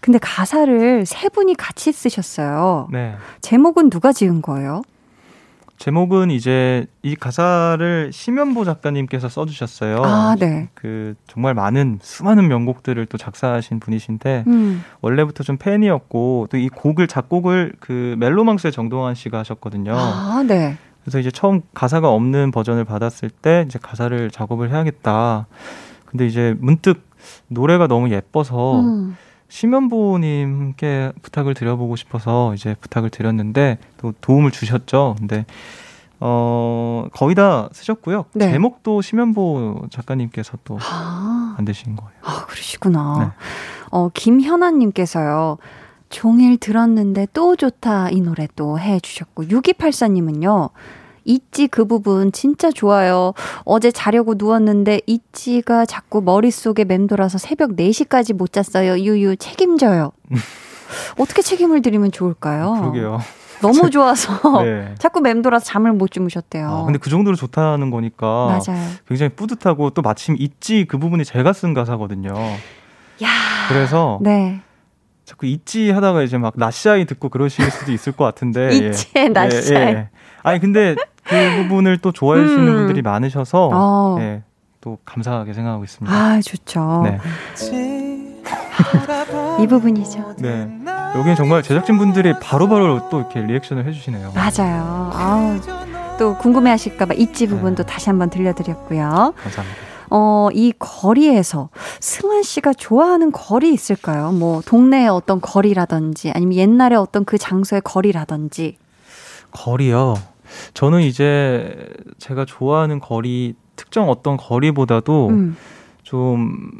S1: 근데 가사를 세 분이 같이 쓰셨어요.
S3: 네.
S1: 제목은 누가 지은 거예요?
S3: 제목은 이제 이 가사를 심현보 작가님께서 써주셨어요.
S1: 아, 네.
S3: 그 정말 많은 수많은 명곡들을 또 작사하신 분이신데 음. 원래부터 좀 팬이었고 또 이 곡을 작곡을 그 멜로망스의 정동환 씨가 하셨거든요.
S1: 아, 네.
S3: 그래서 이제 처음 가사가 없는 버전을 받았을 때 이제 가사를 작업을 해야겠다. 근데 이제 문득 노래가 너무 예뻐서 음. 심연보님께 부탁을 드려보고 싶어서 이제 부탁을 드렸는데 또 도움을 주셨죠. 근데 어 거의 다 쓰셨고요. 네. 제목도 심연보 작가님께서 또 아. 만드신 거예요.
S1: 아 그러시구나. 네. 어 김현아님께서요. 종일 들었는데 또 좋다 이 노래 또 해주셨고 6284님은요. 있지 그 부분 진짜 좋아요. 어제 자려고 누웠는데 있지가 자꾸 머릿속에 맴돌아서 새벽 4시까지 못 잤어요. 유유 책임져요. 어떻게 책임을 드리면 좋을까요?
S3: 그러게요.
S1: 너무 좋아서 네. 자꾸 맴돌아서 잠을 못 주무셨대요.
S3: 아, 근데 그 정도로 좋다는 거니까
S1: 맞아요.
S3: 굉장히 뿌듯하고 또 마침 있지 그 부분이 제가 쓴 가사거든요.
S1: 야.
S3: 그래서
S1: 네.
S3: 자꾸 있지 하다가 이제 막 나시아이 듣고 그러실 수도 있을 것 같은데
S1: 있지의 예. 나시아이. 예, 예.
S3: 아니 근데 그 부분을 또 좋아해 주시는 음. 분들이 많으셔서 어. 예, 또 감사하게 생각하고 있습니다.
S1: 아 좋죠. 네. 이 부분이죠.
S3: 네. 여기는 정말 제작진 분들이 바로바로 또 이렇게 리액션을 해주시네요.
S1: 맞아요. 아우, 또 궁금해하실까봐 있지 부분도 네. 다시 한번 들려드렸고요.
S3: 감사합니다.
S1: 어, 이 거리에서 승환 씨가 좋아하는 거리 있을까요? 뭐, 동네의 어떤 거리라든지, 아니면 옛날에 어떤 그 장소의 거리라든지.
S3: 거리요? 저는 이제 제가 좋아하는 거리 특정 어떤 거리보다도 음. 좀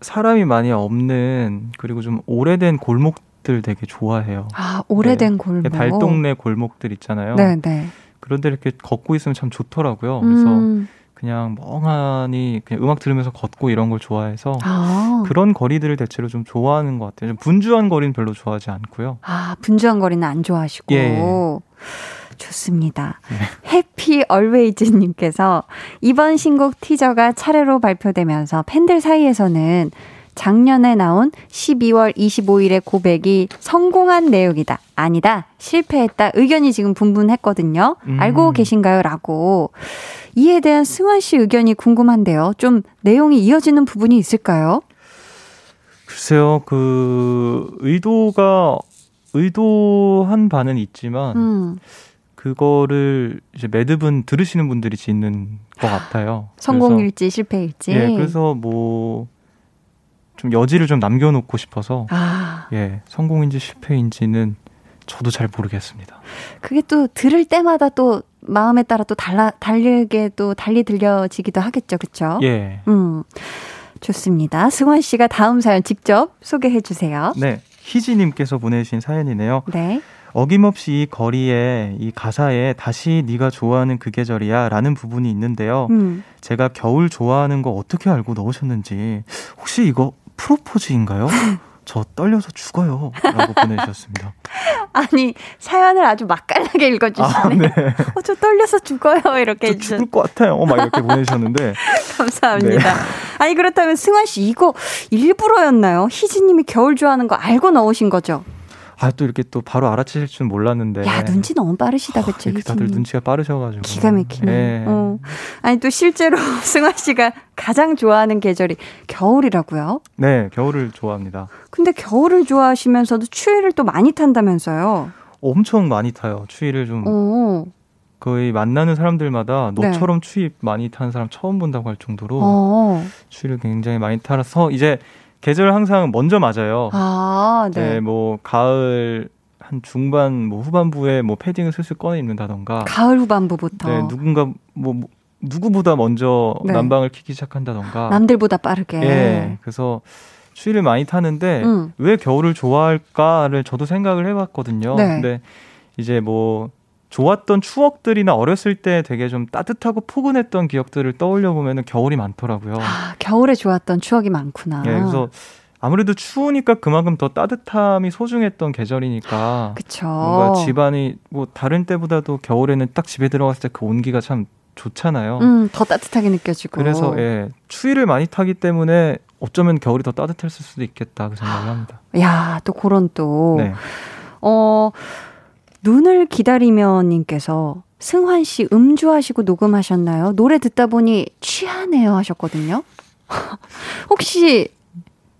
S3: 사람이 많이 없는 그리고 좀 오래된 골목들 되게 좋아해요.
S1: 아 오래된 네. 골목.
S3: 달동네 골목들 있잖아요.
S1: 네, 네.
S3: 그런데 이렇게 걷고 있으면 참 좋더라고요. 그래서 음. 그냥 멍하니 그냥 음악 들으면서 걷고 이런 걸 좋아해서 아. 그런 거리들을 대체로 좀 좋아하는 것 같아요. 좀 분주한 거리는 별로 좋아하지 않고요.
S1: 아 분주한 거리는 안 좋아하시고. 예. 좋습니다. 네. 해피 얼웨이즈님께서 이번 신곡 티저가 차례로 발표되면서 팬들 사이에서는 작년에 나온 12월 25일의 고백이 성공한 내용이다. 아니다. 실패했다. 의견이 지금 분분했거든요. 음. 알고 계신가요? 라고. 이에 대한 승환 씨 의견이 궁금한데요. 좀 내용이 이어지는 부분이 있을까요?
S3: 글쎄요. 그 의도가 의도한 바는 있지만 음. 그거를 이제 매듭은 들으시는 분들이 짓는 것 같아요.
S1: 성공일지 실패일지.
S3: 예, 그래서 뭐 좀 여지를 좀 남겨놓고 싶어서 아. 예, 성공인지 실패인지는 저도 잘 모르겠습니다.
S1: 그게 또 들을 때마다 또 마음에 따라 또 달라 달리게 또 달리 들려지기도 하겠죠, 그렇죠?
S3: 예.
S1: 음. 좋습니다. 승원 씨가 다음 사연 직접 소개해 주세요.
S3: 네. 희지님께서 보내주신 사연이네요.
S1: 네.
S3: 어김없이 이 거리에 이 가사에 다시 네가 좋아하는 그 계절이야라는 부분이 있는데요. 음. 제가 겨울 좋아하는 거 어떻게 알고 넣으셨는지 혹시 이거 프로포즈인가요? 저 떨려서 죽어요. 라고 보내주셨습니다.
S1: 아니, 사연을 아주 맛깔나게 읽어주시네. 아, 네. 어, 저 떨려서 죽어요. 이렇게
S3: 저 죽을 것 같아요. 막 이렇게 보내주셨는데.
S1: 감사합니다. 네. 아니, 그렇다면 승환 씨, 이거 일부러였나요? 희진님이 겨울 좋아하는 거 알고 넣으신 거죠?
S3: 아, 또 이렇게 또 바로 알아채실 줄 몰랐는데.
S1: 야, 눈치 너무 빠르시다, 그쵸?
S3: 어, 다들 눈치가 빠르셔가지고.
S1: 기가 막히네. 네. 어. 아니, 또 실제로 승환 씨가 가장 좋아하는 계절이 겨울이라고요?
S3: 네, 겨울을 좋아합니다.
S1: 근데 겨울을 좋아하시면서도 추위를 또 많이 탄다면서요?
S3: 엄청 많이 타요. 추위를 좀. 오. 거의 만나는 사람들마다 네. 너처럼 네. 추위 많이 타는 사람 처음 본다고 할 정도로 오. 추위를 굉장히 많이 타서 이제 계절 항상 먼저 맞아요.
S1: 아, 네.
S3: 네, 뭐 가을 한 중반 뭐 후반부에 뭐 패딩을 슬슬 꺼내 입는다던가
S1: 가을 후반부부터
S3: 네, 누군가 뭐, 뭐 누구보다 먼저 네. 난방을 키기 시작한다던가
S1: 남들보다 빠르게.
S3: 예. 그래서 추위를 많이 타는데 음. 왜 겨울을 좋아할까를 저도 생각을 해봤거든요. 네. 근데 이제 뭐 좋았던 추억들이나 어렸을 때 되게 좀 따뜻하고 포근했던 기억들을 떠올려 보면은 겨울이 많더라고요.
S1: 아, 겨울에 좋았던 추억이 많구나.
S3: 예, 그래서 아무래도 추우니까 그만큼 더 따뜻함이 소중했던 계절이니까.
S1: 그쵸.
S3: 뭔가 집안이 뭐 다른 때보다도 겨울에는 딱 집에 들어갔을 때 그 온기가 참 좋잖아요.
S1: 음, 더 따뜻하게 느껴지고.
S3: 그래서 예, 추위를 많이 타기 때문에 어쩌면 겨울이 더 따뜻했을 수도 있겠다 그 생각을 합니다.
S1: 야, 또 그런 또. 네. 어, 눈을 기다리면 님께서 승환 씨 음주하시고 녹음하셨나요? 노래 듣다 보니 취하네요 하셨거든요. 혹시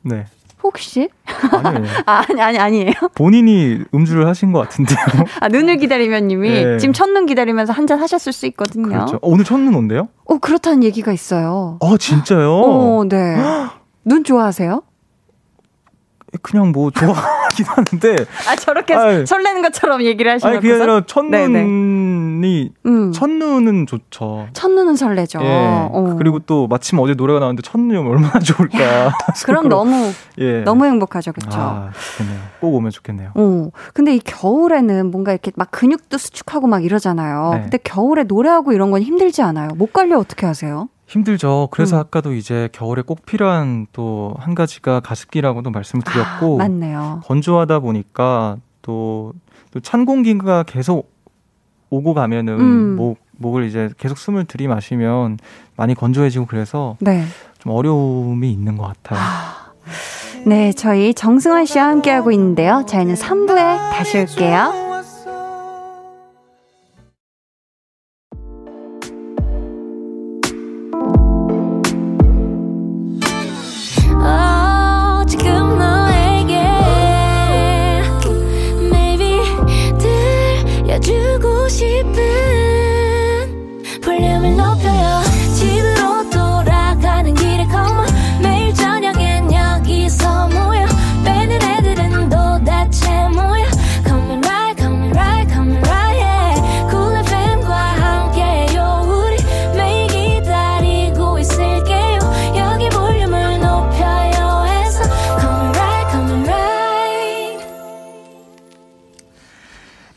S3: 네.
S1: 혹시?
S3: 아니에요.
S1: 아, 아니, 아니, 아니에요.
S3: 본인이 음주를 하신 것 같은데요.
S1: 아, 눈을 기다리면 님이 네. 지금 첫눈 기다리면서 한 잔 하셨을 수 있거든요.
S3: 그렇죠. 어, 오늘 첫눈 온대요?
S1: 어, 그렇다는 얘기가 있어요.
S3: 아, 진짜요?
S1: 어, 네. 눈 좋아하세요?
S3: 그냥 뭐 좋아하긴 하는데
S1: 아 저렇게 아니, 설레는 것처럼 얘기를 하시면
S3: 아니 그게 아니라 첫눈이 음. 첫눈은 좋죠.
S1: 첫눈은 설레죠. 예.
S3: 어. 그리고 또 마침 어제 노래가 나왔는데 첫눈이 얼마나 좋을까.
S1: 그럼 너무 예. 너무 행복하죠, 그렇죠. 아,
S3: 좋겠네요. 꼭 오면 좋겠네요.
S1: 어. 근데 이 겨울에는 뭔가 이렇게 막 근육도 수축하고 막 이러잖아요. 네. 근데 겨울에 노래하고 이런 건 힘들지 않아요? 목 관리 어떻게 하세요?
S3: 힘들죠. 그래서 음. 아까도 이제 겨울에 꼭 필요한 또 한 가지가 가습기라고도 말씀을 드렸고
S1: 아, 맞네요.
S3: 건조하다 보니까 또, 또 찬 공기가 계속 오고 가면은 음. 목 목을 이제 계속 숨을 들이마시면 많이 건조해지고 그래서 네. 좀 어려움이 있는 것 같아요. 아.
S1: 네, 저희 정승환 씨와 함께하고 있는데요. 저희는 3부에 다시 올게요.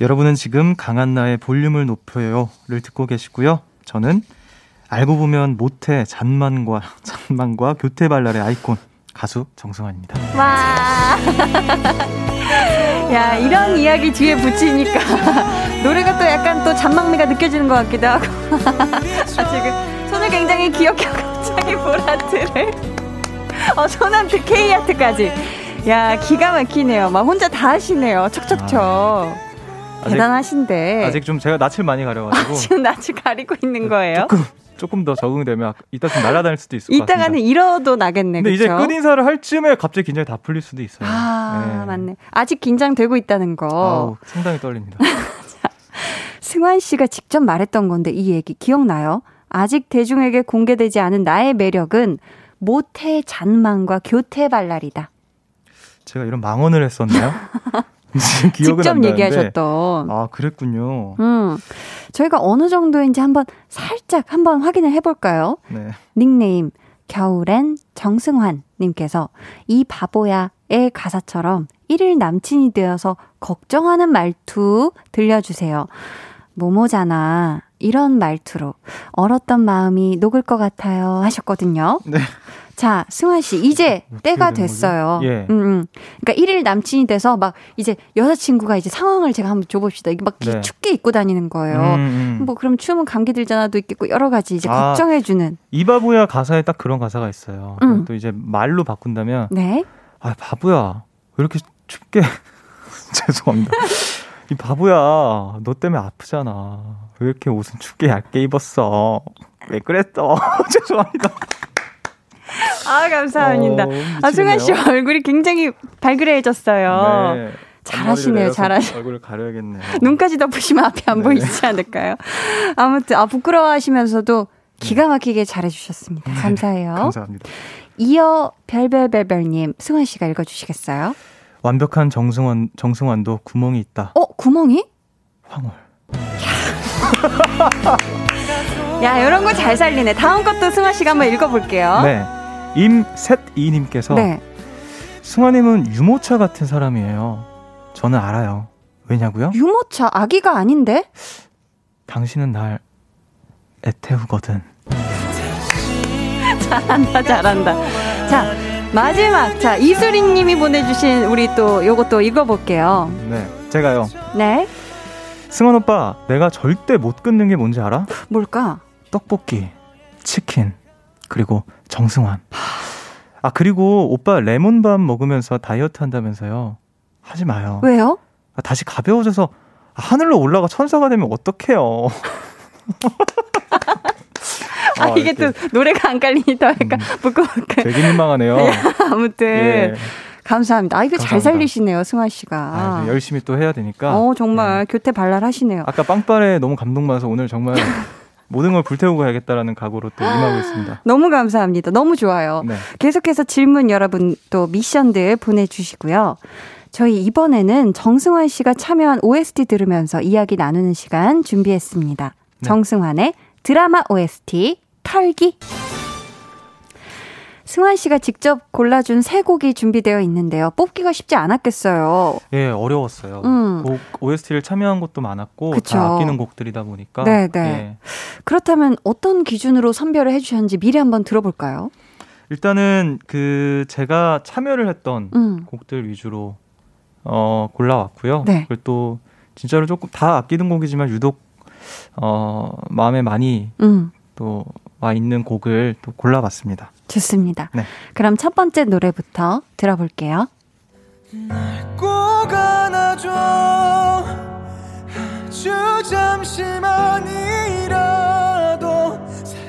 S3: 여러분은 지금 강한나의 볼륨을 높여요를 듣고 계시고요. 저는 알고 보면 모태 잔만과 잔만과 교태 발랄의 아이콘 가수 정승환입니다.
S1: 와. 야, 이런 이야기 뒤에 붙이니까 노래가 또 약간 또 잔망미가 느껴지는 것 같기도 하고. 아, 지금 손을 굉장히 귀엽게 갑자기 보라트를. 어, 손한테 K아트까지. 야, 기가 막히네요. 막 혼자 다 하시네요. 척척척. 아. 대단하신데
S3: 아직 좀 제가 낯을 많이 가려가지고
S1: 아, 지금 낯을 가리고 있는 네, 거예요?
S3: 조금 조금 더 적응되면 이따 좀 날아다닐 수도 있을 것 같아요.
S1: 이따가는 잃어도 나겠네.
S3: 근데 그쵸? 이제 끝 인사를 할 쯤에 갑자기 긴장이 다 풀릴 수도 있어요.
S1: 아 네. 맞네. 아직 긴장되고 있다는 거.
S3: 아우, 상당히 떨립니다. 자,
S1: 승환 씨가 직접 말했던 건데 이 얘기 기억나요? 아직 대중에게 공개되지 않은 나의 매력은 모태 잔망과 교태 발랄이다.
S3: 제가 이런 망언을 했었나요?
S1: 기억은 직접 얘기하셨던.
S3: 아, 그랬군요.
S1: 음. 저희가 어느 정도인지 한번 살짝 한번 확인을 해볼까요? 네. 닉네임, 겨울엔 정승환 님께서 이 바보야의 가사처럼 1일 남친이 되어서 걱정하는 말투 들려주세요. 모모잖아. 이런 말투로 얼었던 마음이 녹을 것 같아요 하셨거든요. 네. 자, 승환 씨, 이제 때가 됐어요. 예. 음, 음. 그러니까 일일 남친이 돼서 막 이제 여자친구가 이제 상황을 제가 한번 줘봅시다. 이게 막 네. 춥게 입고 다니는 거예요. 음, 음. 뭐 그럼 추우면 감기 들잖아도 있겠고 여러 가지 이제 아, 걱정해주는.
S3: 이 바보야 가사에 딱 그런 가사가 있어요. 음. 또 이제 말로 바꾼다면. 네. 아, 바보야. 왜 이렇게 춥게. 죄송합니다. 이 바보야. 너 때문에 아프잖아. 왜 이렇게 옷은 춥게 얇게 입었어? 왜 그랬어? 죄송합니다.
S1: 아, 감사합니다. 어, 아, 승환 씨 얼굴이 굉장히 발그레해졌어요. 네. 잘하시네요, 잘하시.
S3: 얼굴을 가려야겠네요.
S1: 눈까지 덮으시면 앞이 안 네. 보이지 않을까요? 아무튼 아 부끄러워하시면서도 기가 막히게 잘해주셨습니다. 네. 감사해요.
S3: 감사합니다.
S1: 이어 별별별별님 승환 씨가 읽어주시겠어요?
S3: 완벽한 정승환 정승환도 구멍이 있다.
S1: 어 구멍이?
S3: 황홀.
S1: 야 이런 거 잘 살리네. 다음 것도 승환 씨가 한번 읽어볼게요.
S3: 네. 임셋이님께서 네. 승환님은 유모차 같은 사람이에요. 저는 알아요. 왜냐고요?
S1: 유모차 아기가 아닌데?
S3: 당신은 날 애태우거든.
S1: 잘한다, 잘한다. 자, 마지막. 자, 이수리 님이 보내주신 우리 또 요것도 읽어볼게요.
S3: 네. 제가요.
S1: 네.
S3: 승원 오빠, 내가 절대 못 끊는 게 뭔지 알아?
S1: 뭘까?
S3: 떡볶이, 치킨, 그리고 정승환. 아, 그리고 오빠 레몬밥 먹으면서 다이어트 한다면서요. 하지 마요.
S1: 왜요?
S3: 아, 다시 가벼워져서 하늘로 올라가 천사가 되면 어떡해요.
S1: 아, 이게 또 노래가 안 깔리니 더 약간 음, 부끄럽게.
S3: 되게 민망하네요.
S1: 아무튼. 예. 감사합니다. 아, 이거 감사합니다. 잘 살리시네요, 승환 씨가. 아,
S3: 열심히 또 해야 되니까.
S1: 어, 정말 네. 교태 발랄하시네요.
S3: 아까 빵빠레 너무 감동받아서 오늘 정말 모든 걸 불태우고 가야겠다라는 각오로 또 임하고 있습니다.
S1: 너무 감사합니다. 너무 좋아요. 네. 계속해서 질문 여러분 또 미션들 보내주시고요. 저희 이번에는 정승환 씨가 참여한 OST 들으면서 이야기 나누는 시간 준비했습니다. 네. 정승환의 드라마 OST 털기. 승환 씨가 직접 골라준 세 곡이 준비되어 있는데요. 뽑기가 쉽지 않았겠어요.
S3: 예, 어려웠어요. 음. 곡 OST를 참여한 것도 많았고 그쵸. 다 아끼는 곡들이다 보니까.
S1: 네, 네. 예. 그렇다면 어떤 기준으로 선별을 해 주셨는지 미리 한번 들어볼까요?
S3: 일단은 그 제가 참여를 했던 음. 곡들 위주로 어 골라왔고요. 네. 그리고 또 진짜로 조금 다 아끼는 곡이지만 유독 어 마음에 많이 음. 또와 있는 곡을 또 골라봤습니다.
S1: 좋습니다. 네. 그럼 첫 번째 노래부터 들어볼게요. 꼭 안아줘 아주 잠시만이라도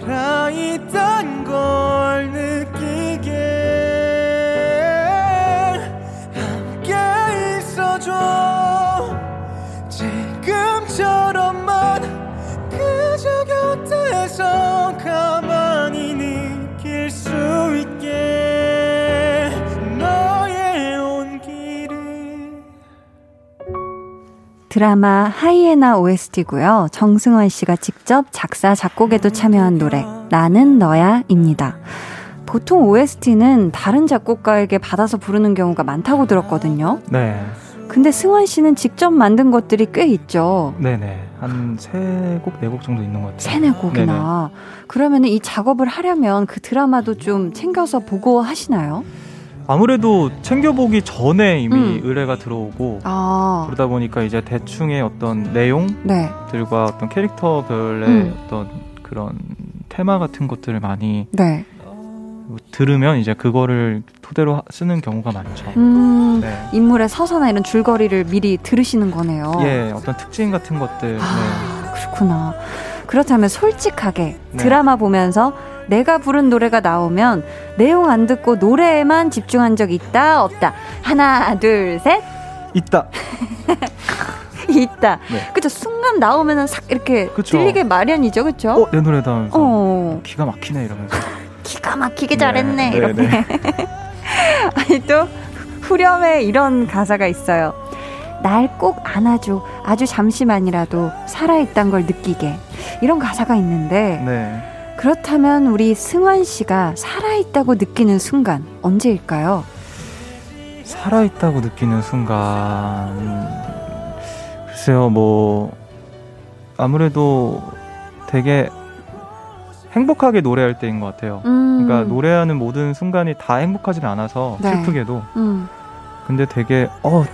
S1: 살아있단 걸 느끼게 함께 있어줘 지금처럼만 그저 곁에서 수 있게 너의 온기를 드라마 하이에나 OST고요. 정승환 씨가 직접 작사 작곡에도 참여한 노래 나는 너야입니다. 보통 OST는 다른 작곡가에게 받아서 부르는 경우가 많다고 들었거든요.
S3: 네.
S1: 근데 승환 씨는 직접 만든 것들이 꽤 있죠.
S3: 네네. 한 세 곡, 네 곡 정도 있는 것 같아요.
S1: 세네 곡이나. 그러면 이 작업을 하려면 그 드라마도 좀 챙겨서 보고 하시나요?
S3: 아무래도 챙겨보기 전에 이미 음. 의뢰가 들어오고 아. 그러다 보니까 이제 대충의 어떤 내용들과 네. 어떤 캐릭터별의 음. 어떤 그런 테마 같은 것들을 많이 네. 들으면 이제 그거를 토대로 쓰는 경우가 많죠.
S1: 음, 네. 인물의 서사나 이런 줄거리를 미리 들으시는 거네요.
S3: 예, 어떤 특징 같은 것들.
S1: 아, 네. 그렇구나. 그렇다면 솔직하게 네. 드라마 보면서 내가 부른 노래가 나오면 내용 안 듣고 노래에만 집중한 적 있다 없다. 하나, 둘, 셋.
S3: 있다.
S1: 있다. 네. 그쵸 순간 나오면은 싹 이렇게 그쵸. 들리게 마련이죠, 그쵸?
S3: 어, 내 노래다 하면서 어. 기가 막히네 이러면서.
S1: 기가 막히게 잘했네. 네, 이렇게. 네, 네. 아니 또 후렴에 이런 가사가 있어요. 날 꼭 안아줘. 아주 잠시만이라도 살아있단 걸 느끼게. 이런 가사가 있는데 네. 그렇다면 우리 승환 씨가 살아있다고 느끼는 순간 언제일까요?
S3: 살아있다고 느끼는 순간 글쎄요 뭐 아무래도 되게 행복하게 노래할 때인 것 같아요. 음. 그러니까 노래하는 모든 순간이 다 행복하지는 않아서 네. 슬프게도. 음. 근데 되게 어,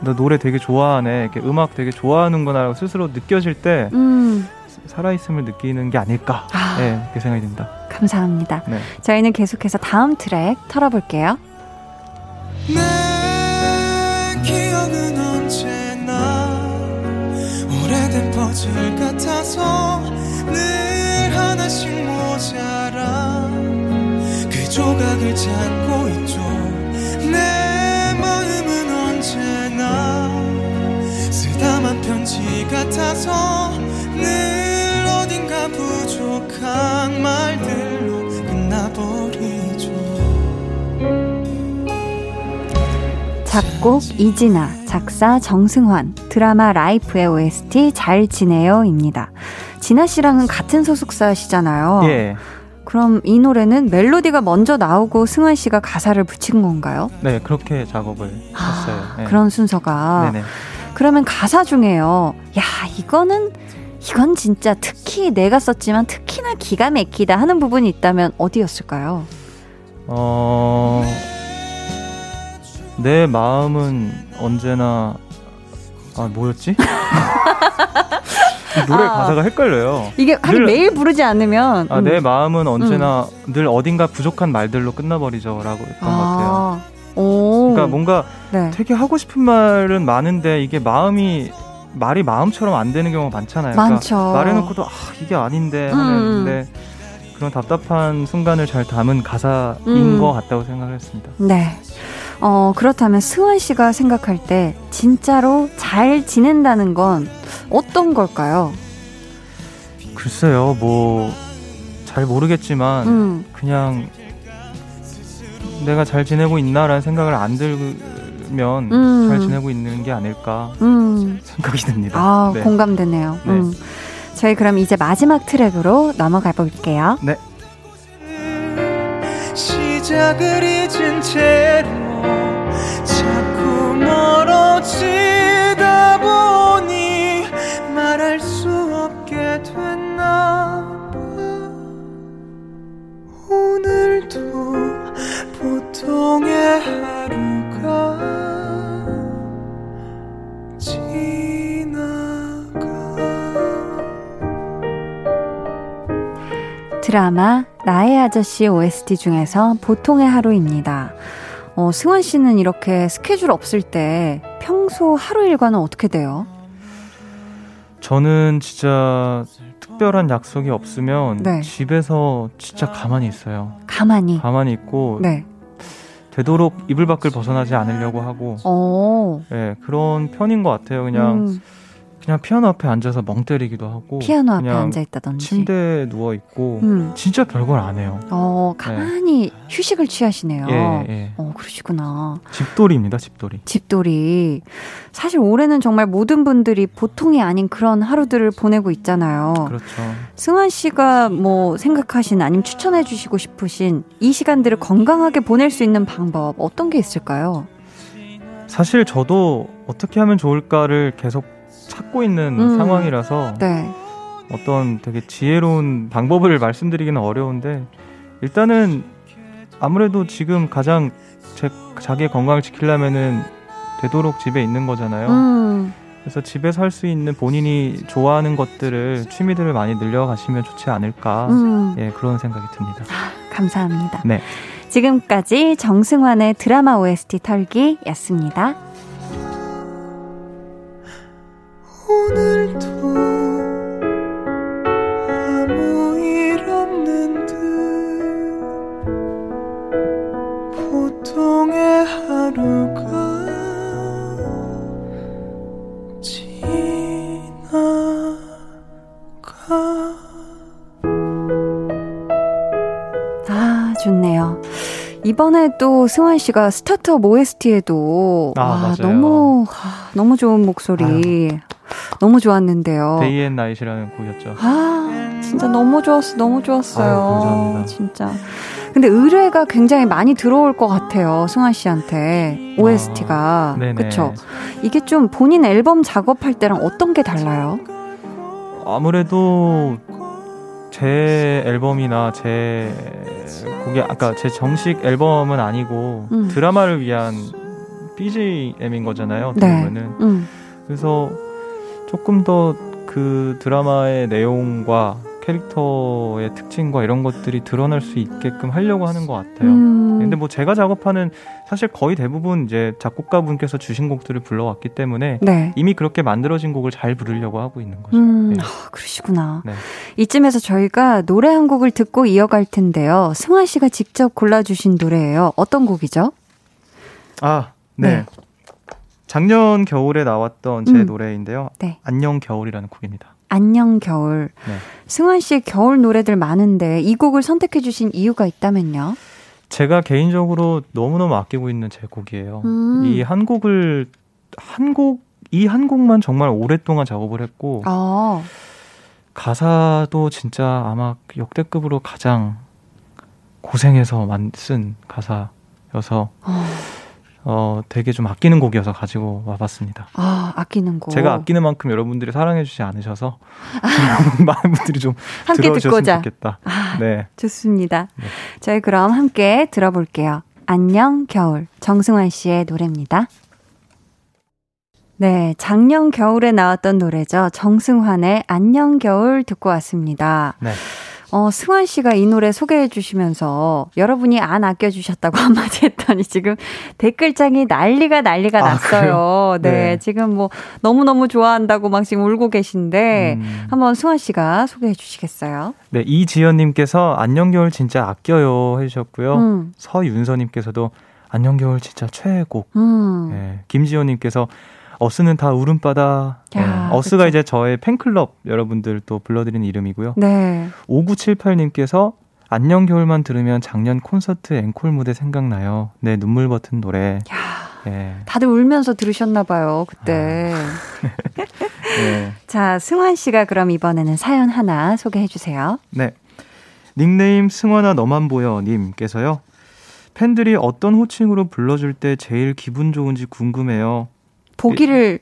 S3: 나 노래 되게 좋아하네. 이렇게 음악 되게 좋아하는구나라고 스스로 느껴질 때 음. 살아있음을 느끼는 게 아닐까. 아. 네, 그렇게 생각이 듭니다.
S1: 감사합니다. 네. 저희는 계속해서 다음 트랙 털어볼게요. 오 모자라. 그 조각을 찾고 있죠. 내 마음은 언제나 쓰다만 편지 같아서 늘 어딘가 부족한 말들로 끝나버리죠. 작곡 이진아, 작사 정승환, 드라마 라이프의 OST 잘 지내요입니다. 진아 씨랑은 같은 소속사시잖아요. 예. 그럼 이 노래는 멜로디가 먼저 나오고 승환 씨가 가사를 붙인 건가요?
S3: 네, 그렇게 작업을 아, 했어요. 네.
S1: 그런 순서가. 네네. 그러면 가사 중에요. 야, 이거는 이건 진짜 특히 내가 썼지만 특히나 기가 막히다 하는 부분이 있다면 어디였을까요? 어.
S3: 내 마음은 언제나 아 뭐였지? 노래 아, 가사가 헷갈려요.
S1: 이게 늘, 매일 부르지 않으면
S3: 아, 음. 내 마음은 언제나 음. 늘 어딘가 부족한 말들로 끝나버리죠라고 했던 아, 것 같아요. 오. 그러니까 뭔가 네. 되게 하고 싶은 말은 많은데 이게 마음이 말이 마음처럼 안 되는 경우가 많잖아요.
S1: 그러니까 많죠.
S3: 그러니까 말해놓고도 아 이게 아닌데 하는데 음. 그런 답답한 순간을 잘 담은 가사인 음. 것 같다고 생각을 했습니다.
S1: 네. 어, 그렇다면 승원 씨가 생각할 때 진짜로 잘 지낸다는 건 어떤 걸까요?
S3: 글쎄요, 뭐, 잘 모르겠지만, 음. 그냥 내가 잘 지내고 있나라는 생각을 안 들면 음. 잘 지내고 있는 게 아닐까 음. 생각이 듭니다.
S1: 아, 네. 공감되네요. 네. 음. 저희 그럼 이제 마지막 트랙으로 넘어가 볼게요.
S3: 네. 시작을 잊은 채로
S1: 드라마 나의 아저씨 OST 중에서 보통의 하루입니다. 어, 승환 씨는 이렇게 스케줄 없을 때 평소 하루 일과는 어떻게 돼요?
S3: 저는 진짜 특별한 약속이 없으면 네. 집에서 진짜 가만히 있어요.
S1: 가만히.
S3: 가만히 있고 네. 되도록 이불 밖을 벗어나지 않으려고 하고. 오. 네, 그런 편인 것 같아요. 그냥 음. 그냥 피아노 앞에 앉아서 멍 때리기도 하고
S1: 피아노 앞에 앉아 있다든지
S3: 침대에 누워 있고 음. 진짜 별걸 안 해요.
S1: 어 가만히 네. 휴식을 취하시네요. 예, 예. 어 그러시구나.
S3: 집돌이입니다, 집돌이.
S1: 집돌이. 사실 올해는 정말 모든 분들이 보통이 아닌 그런 하루들을 보내고 있잖아요.
S3: 그렇죠.
S1: 승환 씨가 뭐 생각하신 아니면 추천해 주시고 싶으신 이 시간들을 건강하게 보낼 수 있는 방법 어떤 게 있을까요?
S3: 사실 저도 어떻게 하면 좋을까를 계속 찾고 있는 음. 상황이라서 네. 어떤 되게 지혜로운 방법을 말씀드리기는 어려운데 일단은 아무래도 지금 가장 제, 자기의 건강을 지키려면은 되도록 집에 있는 거잖아요. 음. 그래서 집에서 할 수 있는 본인이 좋아하는 것들을 취미들을 많이 늘려가시면 좋지 않을까 음. 예 그런 생각이 듭니다.
S1: 아, 감사합니다. 네. 지금까지 정승환의 드라마 OST 털기였습니다. 이번에 또 승환 씨가 스타트업 OST에도 아, 와, 너무 아, 너무 좋은 목소리. 아유. 너무 좋았는데요.
S3: Day and Night이라는 곡이었죠.
S1: 아, 진짜 너무 좋았어. 너무 좋았어요. 아유,
S3: 감사합니다.
S1: 진짜. 근데 의뢰가 굉장히 많이 들어올 것 같아요. 승환 씨한테 OST가. 아, 그쵸? 이게 좀 본인 앨범 작업할 때랑 어떤 게 달라요?
S3: 아무래도 제 앨범이나 제 곡이 아까 제 정식 앨범은 아니고 음. 드라마를 위한 BGM인 거잖아요. 네. 보면은. 음. 그래서 조금 더 그 드라마의 내용과 캐릭터의 특징과 이런 것들이 드러날 수 있게끔 하려고 하는 것 같아요. 음. 근데 뭐 제가 작업하는 사실 거의 대부분 이제 작곡가 분께서 주신 곡들을 불러왔기 때문에 네. 이미 그렇게 만들어진 곡을 잘 부르려고 하고 있는 거죠.
S1: 음. 네. 아, 그러시구나. 네. 이쯤에서 저희가 노래 한 곡을 듣고 이어갈 텐데요. 승환 씨가 직접 골라주신 노래예요. 어떤 곡이죠?
S3: 아, 네. 네. 작년 겨울에 나왔던 제 음. 노래인데요. 네. 안녕 겨울이라는 곡입니다.
S1: 안녕 겨울. 네. 승환 씨의 겨울 노래들 많은데 이 곡을 선택해 주신 이유가 있다면요?
S3: 제가 개인적으로 너무너무 아끼고 있는 제 곡이에요. 음. 이한 곡을 한 곡, 이 한 곡만 정말 오랫동안 작업을 했고, 어. 가사도 진짜 아마 역대급으로 가장 고생해서 쓴 가사여서, 어. 어, 되게 좀 아끼는 곡이어서 가지고 와봤습니다.
S1: 아, 아끼는 곡.
S3: 제가 아끼는 만큼 여러분들이 사랑해주지 않으셔서 많은 분들이 좀 함께 듣고자. 좋겠다.
S1: 아, 네, 좋습니다. 네. 저희 그럼 함께 들어볼게요. 안녕 겨울 정승환 씨의 노래입니다. 네, 작년 겨울에 나왔던 노래죠. 정승환의 안녕 겨울 듣고 왔습니다. 네. 어, 승환 씨가 이 노래 소개해 주시면서 여러분이 안 아껴주셨다고 한마디 했더니 지금 댓글장이 난리가 난리가 아, 났어요. 네, 네, 지금 뭐 너무너무 좋아한다고 막 지금 울고 계신데 음. 한번 승환 씨가 소개해 주시겠어요?
S3: 네, 이지연님께서 안녕 겨울 진짜 아껴요 해주셨고요. 음. 서윤서님께서도 안녕 겨울 진짜 최고. 음. 네, 김지호님께서 어스는 다 울음바다. 야, 네. 어스가 그쵸. 이제 저의 팬클럽 여러분들 또 불러드리는 이름이고요. 네. 5978님께서 안녕 겨울만 들으면 작년 콘서트 앵콜 무대 생각나요. 네, 눈물 버튼 노래. 야,
S1: 네. 다들 울면서 들으셨나 봐요, 그때. 아. 네. 자, 승환 씨가 그럼 이번에는 사연 하나 소개해 주세요.
S3: 네. 닉네임 승환아 너만 보여 님께서요. 팬들이 어떤 호칭으로 불러줄 때 제일 기분 좋은지 궁금해요.
S1: 보기를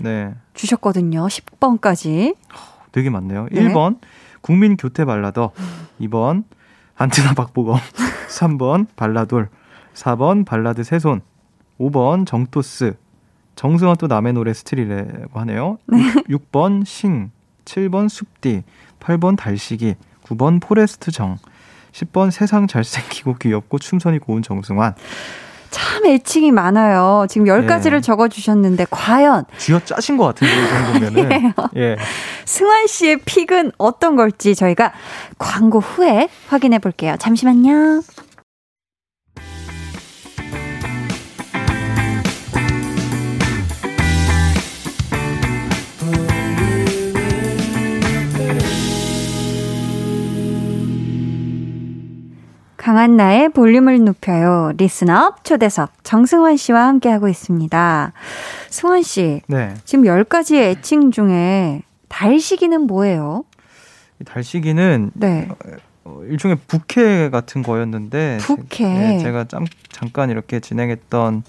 S1: 네. 주셨거든요. 10번까지.
S3: 되게 많네요. 네. 1번 국민 교태 발라더, 2번 안테나 박보검, 3번 발라돌, 4번 발라드 세손, 5번 정또스, 정승환 또 남의 노래 steal이라고 하네요. 네. 6번 싱, 7번 숲디, 8번 달시기, 9번 forest 정, 10번 세상 잘생기고 귀엽고 춤선이 고운 정승환.
S1: 참 애칭이 많아요. 지금 10가지를 예. 적어주셨는데, 과연.
S3: 쥐어 짜신 것 같은데, 이 정도면은. 예.
S1: 승환 씨의 pick은 어떤 걸지 저희가 광고 후에 확인해 볼게요. 잠시만요. 강한나의 볼륨을 높여요. Listen Up 초대석 정승환 씨와 함께하고 있습니다. 승환 씨, 네. 지금 10가지의 애칭 중에 달시기는 뭐예요?
S3: 달시기는 네. 어, 일종의 부캐 같은 거였는데
S1: 부캐.
S3: 네, 제가 짬, 잠깐 이렇게 진행했던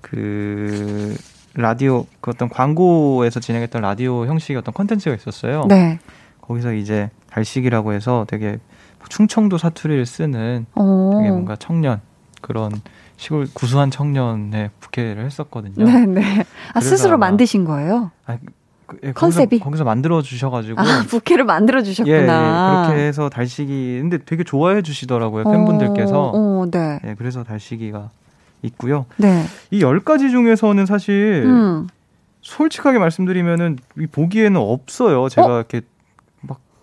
S3: 그 라디오 그 어떤 광고에서 진행했던 라디오 형식의 어떤 컨텐츠가 있었어요. 네. 거기서 이제 달시기라고 해서 되게 충청도 사투리를 쓰는 오. 되게 뭔가 청년 그런 시골 구수한 청년의 부캐를 했었거든요.
S1: 네 네. 아 스스로 만드신 거예요? 아,
S3: 그, 예, 컨셉이 거기서, 거기서, 만들어 주셔가지고
S1: 아 부캐를 만들어 주셨구나. 예, 예,
S3: 그렇게 해서 달시기 근데 되게 좋아해 주시더라고요 오, 팬분들께서. 오, 네. 예, 그래서 달시기가 있고요. 네. 이 열 가지 중에서는 사실 음. 솔직하게 말씀드리면은 이 보기에는 없어요. 제가 어? 이렇게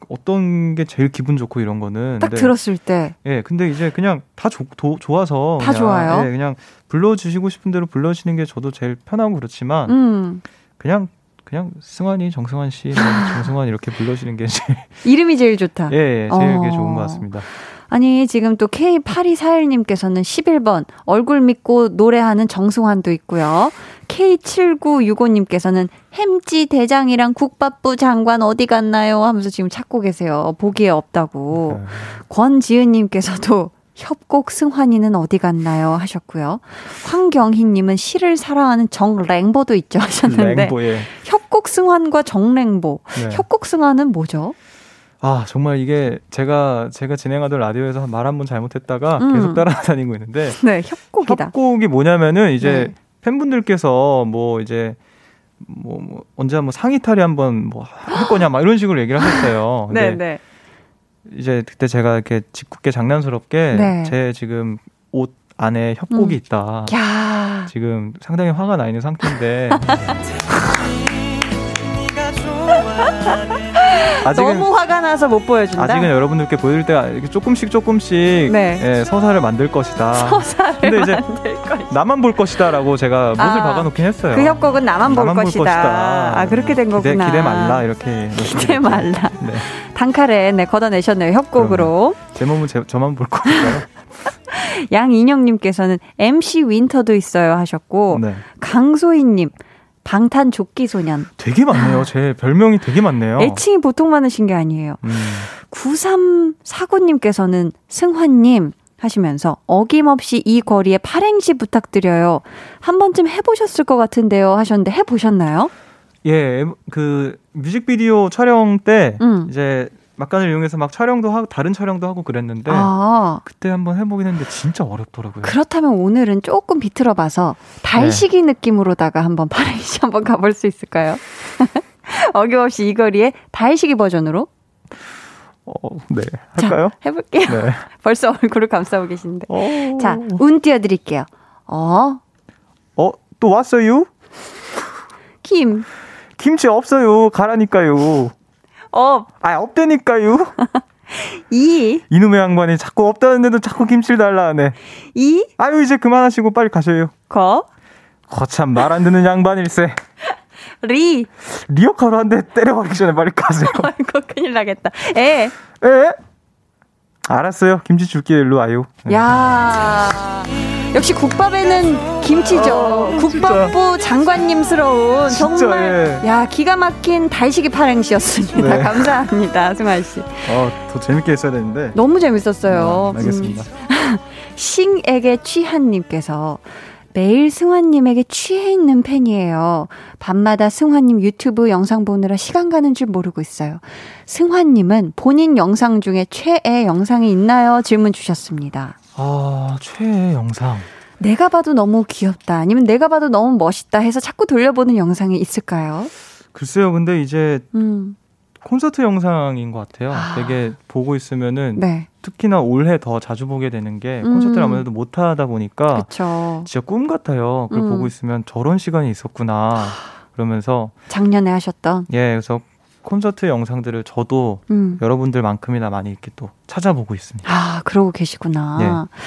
S3: 어떤 게 제일 기분 좋고 이런 거는
S1: 딱 근데, 들었을 때.
S3: 예, 근데 이제 그냥 다 조, 도, 좋아서
S1: 다
S3: 그냥,
S1: 좋아요.
S3: 예, 그냥 불러주시고 싶은 대로 불러주시는 게 저도 제일 편하고 그렇지만 음. 그냥 그냥 승환이 정승환 씨, 뭐 정승환 이렇게 불러주시는 게 제일
S1: 이름이 제일 좋다.
S3: 예, 예 제일 어. 좋은 것 같습니다.
S1: 아니, 지금 또 K8241님께서는 11번 얼굴 믿고 노래하는 정승환도 있고요. K7965님께서는 햄찌 대장이랑 국밥부 장관 어디 갔나요? 하면서 지금 찾고 계세요. 보기에 없다고. 네. 권지은님께서도 협곡 승환이는 어디 갔나요? 하셨고요. 황경희님은 시를 사랑하는 정랭보도 있죠 하셨는데 랭보, 예. 협곡 승환과 정랭보. 네. 협곡 승환은 뭐죠?
S3: 아 정말 이게 제가 제가 진행하던 라디오에서 말 한 번 잘못했다가 음. 계속 따라다니고 있는데
S1: 네 협곡이다.
S3: 협곡이 뭐냐면은 이제 네. 팬분들께서 뭐 이제 뭐, 뭐 언제 한번 상의 탈의 한번 뭐 할 거냐 막 이런 식으로 얘기를 하셨어요. 네, 네. 이제 그때 제가 이렇게 짓궂게 장난스럽게 네. 제 지금 옷 안에 협곡이 음. 있다. 야. 지금 상당히 화가 나 있는 상태인데.
S1: 아직은, 너무 화가 나서 못 보여준다.
S3: 아직은 여러분들께 보여드릴 때가 조금씩 조금씩 네. 예, 서사를 만들 것이다.
S1: 서사를 근데 이제 만들
S3: 것이다. 나만 볼 것이다라고 제가 못을 아, 박아놓긴 했어요.
S1: 그 협곡은 나만, 볼, 나만 것이다. 볼, 것이다. 아 그렇게 된 거구나.
S3: 기대, 기대 말라 이렇게.
S1: 기대 말라. 네. 단칼에 네, 걷어내셨네요 협곡으로.
S3: 제 몸은 제, 저만 볼 거니까요.
S1: 양인영님께서는 MC 윈터도 있어요 하셨고, 네. 강소희님, 방탄 조끼 소년.
S3: 되게 많네요. 제 별명이 되게 많네요.
S1: 애칭이 보통 많으신 게 아니에요. 음. 9349님께서는 승환님 하시면서 어김없이 이 거리에 팔행시 부탁드려요. 한 번쯤 해보셨을 것 같은데요 하셨는데 해보셨나요?
S3: 예, 그 뮤직비디오 촬영 때 음. 이제 막간을 이용해서 막 촬영도 하고 다른 촬영도 하고 그랬는데 아. 그때 한번 해보긴 했는데 진짜 어렵더라고요.
S1: 그렇다면 오늘은 조금 비틀어봐서 달식이 네. 느낌으로다가 한번 사행시 한번 가볼 수 있을까요? 어김없이 이 거리에 달식이 버전으로.
S3: 어, 네. 할까요?
S1: 자, 해볼게요. 네. 벌써 얼굴을 감싸고 계신데. 오. 어. 자, 운 띄워드릴게요. 어.
S3: 어, 또 왔어요?
S1: 김.
S3: 김치 없어요. 가라니까요.
S1: 업.
S3: 아, 없다니까요.
S1: 이.
S3: 이놈의 양반이 자꾸 없다는데도 자꾸 김치를 달라 하네.
S1: 이.
S3: 아유, 이제 그만하시고 빨리 가셔요.
S1: 거.
S3: 거참 말 안 듣는 양반일세.
S1: 리.
S3: 리어카로 한 대 때려버리기 전에 빨리 가세요.
S1: 아이고, 큰일 나겠다. 에.
S3: 에? 알았어요. 김치 줄게 일로 와요.
S1: 야. 역시 국밥에는 김치죠. 아, 국밥부 장관님스러운 정말 예. 야 기가 막힌 달시기 파행시였습니다. 네. 감사합니다, 승환 씨.
S3: 어, 더 재밌게 했어야 되는데.
S1: 너무 재밌었어요.
S3: 아, 알겠습니다.
S1: 음. 싱에게 취한님께서 매일 승환님에게 취해 있는 팬이에요. 밤마다 승환님 유튜브 영상 보느라 시간 가는 줄 모르고 있어요. 승환님은 본인 영상 중에 최애 영상이 있나요? 질문 주셨습니다.
S3: 아, 최애 영상.
S1: 내가 봐도 너무 귀엽다. 아니면 내가 봐도 너무 멋있다 해서 자꾸 돌려보는 영상이 있을까요?
S3: 글쎄요, 근데 이제 음. 콘서트 영상인 것 같아요. 아. 되게 보고 있으면은 네. 특히나 올해 더 자주 보게 되는 게 음. 콘서트를 아무래도 못 하다 보니까 그쵸. 진짜 꿈 같아요. 그걸 음. 보고 있으면 저런 시간이 있었구나. 그러면서
S1: 작년에 하셨던
S3: 예, 그래서 콘서트 영상들을 저도 음. 여러분들만큼이나 많이 이렇게 또 찾아보고 있습니다.
S1: 아, 그러고 계시구나. 네.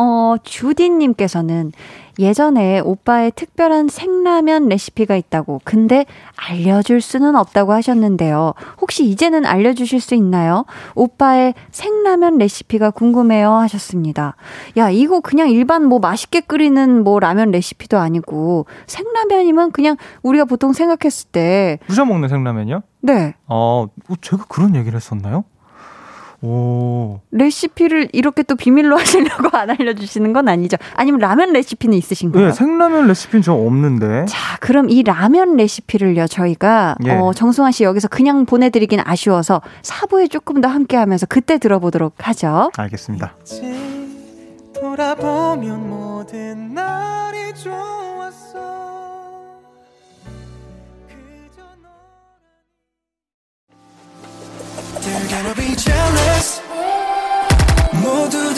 S1: 어, 주디님께서는 예전에 오빠의 특별한 생라면 레시피가 있다고, 근데 알려줄 수는 없다고 하셨는데요. 혹시 이제는 알려주실 수 있나요? 오빠의 생라면 레시피가 궁금해요 하셨습니다. 야, 이거 그냥 일반 뭐 맛있게 끓이는 뭐 라면 레시피도 아니고, 생라면이면 그냥 우리가 보통 생각했을 때.
S3: 부셔 먹는 생라면이요?
S1: 네.
S3: 어, 제가 그런 얘기를 했었나요?
S1: 오. 레시피를 이렇게 또 비밀로 하시려고 안 알려주시는 건 아니죠? 아니면 라면 레시피는 있으신가요?
S3: 네, 생라면 레시피는 저 없는데.
S1: 자, 그럼 이 라면 레시피를요, 저희가, 예. 어, 정승환 씨 여기서 그냥 보내드리긴 아쉬워서 사부에 조금 더 함께 하면서 그때 들어보도록 하죠.
S3: 알겠습니다. 돌아보면 모든 날이 좋았 They're gonna be jealous 모두 다 따라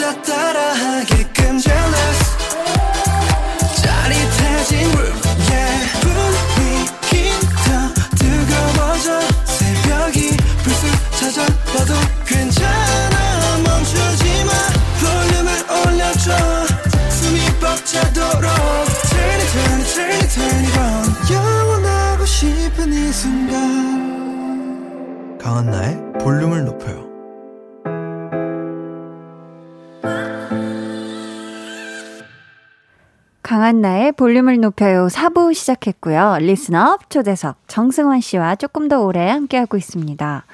S3: 볼륨을 높여요
S1: 4부 시작했고요. Listen Up 초대석 정승환 씨와 조금 더 오래 함께하고 있습니다.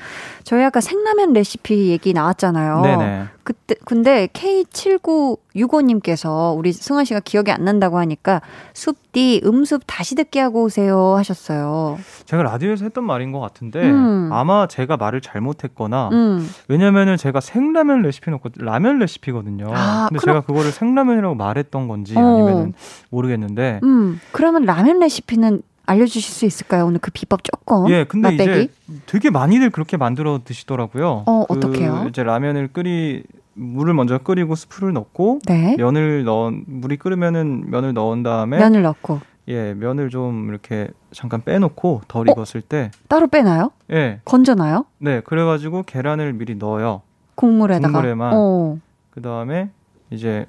S1: 저희 아까 생라면 레시피 얘기 나왔잖아요. 네네. 그때 근데 K7965님께서 우리 승환 씨가 기억이 안 난다고 하니까 숲디 음숲 다시 듣기 하고 오세요 하셨어요.
S3: 제가 라디오에서 했던 말인 것 같은데 음. 아마 제가 말을 잘못했거나 음. 왜냐면은 제가 생라면 레시피 놓고 라면 레시피거든요. 아, 근데 그럼... 제가 그거를 생라면이라고 말했던 건지 어. 아니면은 모르겠는데.
S1: 음. 그러면 라면 레시피는 알려주실 수 있을까요? 오늘 그 비법 조금.
S3: 예, 근데 맛배기? 이제 되게 많이들 그렇게 만들어 드시더라고요.
S1: 어, 그 어떻게요?
S3: 이제 라면을 끓이 물을 먼저 끓이고 스프를 넣고 네. 면을 넣 물이 끓으면은 면을 넣은 다음에
S1: 면을 넣고
S3: 예, 면을 좀 이렇게 잠깐 빼놓고 덜 어? 익었을 때
S1: 따로 빼나요?
S3: 예,
S1: 건져나요?
S3: 네, 그래가지고 계란을 미리 넣어요.
S1: 국물에다가.
S3: 국물에만. 어. 그 다음에 이제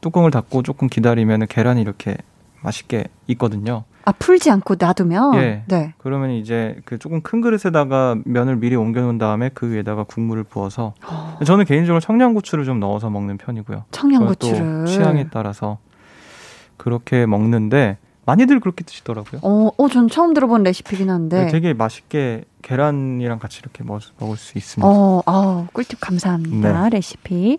S3: 뚜껑을 닫고 조금 기다리면 계란이 이렇게 맛있게 익거든요.
S1: 아 풀지 않고 놔두면.
S3: 예. 네. 그러면 이제 그 조금 큰 그릇에다가 면을 미리 옮겨 놓은 다음에 그 위에다가 국물을 부어서. 어. 저는 개인적으로 청양고추를 좀 넣어서 먹는 편이고요.
S1: 청양고추를
S3: 취향에 따라서 그렇게 먹는데 많이들 그렇게 드시더라고요.
S1: 어, 어, 전 처음 들어본 레시피긴 한데.
S3: 네, 되게 맛있게 계란이랑 같이 이렇게 먹, 먹을 수 있습니다.
S1: 어, 아, 꿀팁 감사합니다. 네. 레시피.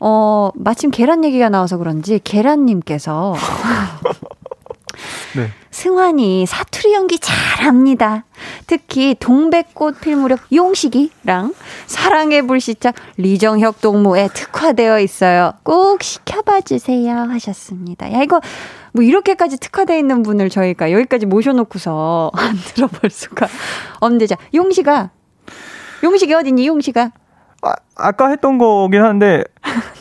S1: 어, 마침 계란 얘기가 나와서 그런지 계란님께서 네. 승환이 사투리 연기 잘합니다. 특히 동백꽃 필 무렵 용식이랑 사랑의 불시착 리정혁 동무에 특화되어 있어요. 꼭 시켜봐 주세요 하셨습니다. 야 이거 뭐 이렇게까지 특화되어 있는 분을 저희가 여기까지 모셔놓고서 안 들어볼 수가 없는데 자 용식아 용식이 어딨니 용식아
S3: 아, 아까 했던 거긴 한데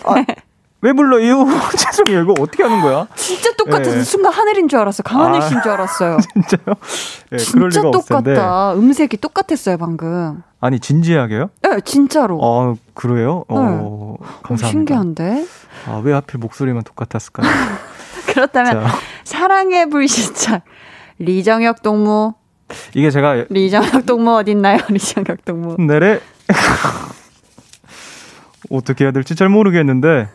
S3: 아, 왜 불러요? 죄송해요. 이거 어떻게 하는 거야?
S1: 진짜 똑같아서 네. 순간 하늘인 줄 알았어. 강하늘 씨인 줄 알았어요.
S3: 아, 진짜요? 네,
S1: 진짜 똑같다. 음색이 똑같았어요, 방금.
S3: 아니, 진지하게요?
S1: 네, 진짜로.
S3: 아, 그래요? 어, 네. 어, 감사합니다.
S1: 신기한데?
S3: 아, 왜 하필 목소리만 똑같았을까요?
S1: 그렇다면, 자. 사랑의 불시착. 리정혁 동무.
S3: 이게 제가.
S1: 리정혁 동무 어딨나요? 리정혁 동무.
S3: 네래. 어떻게 해야 될지 잘 모르겠는데.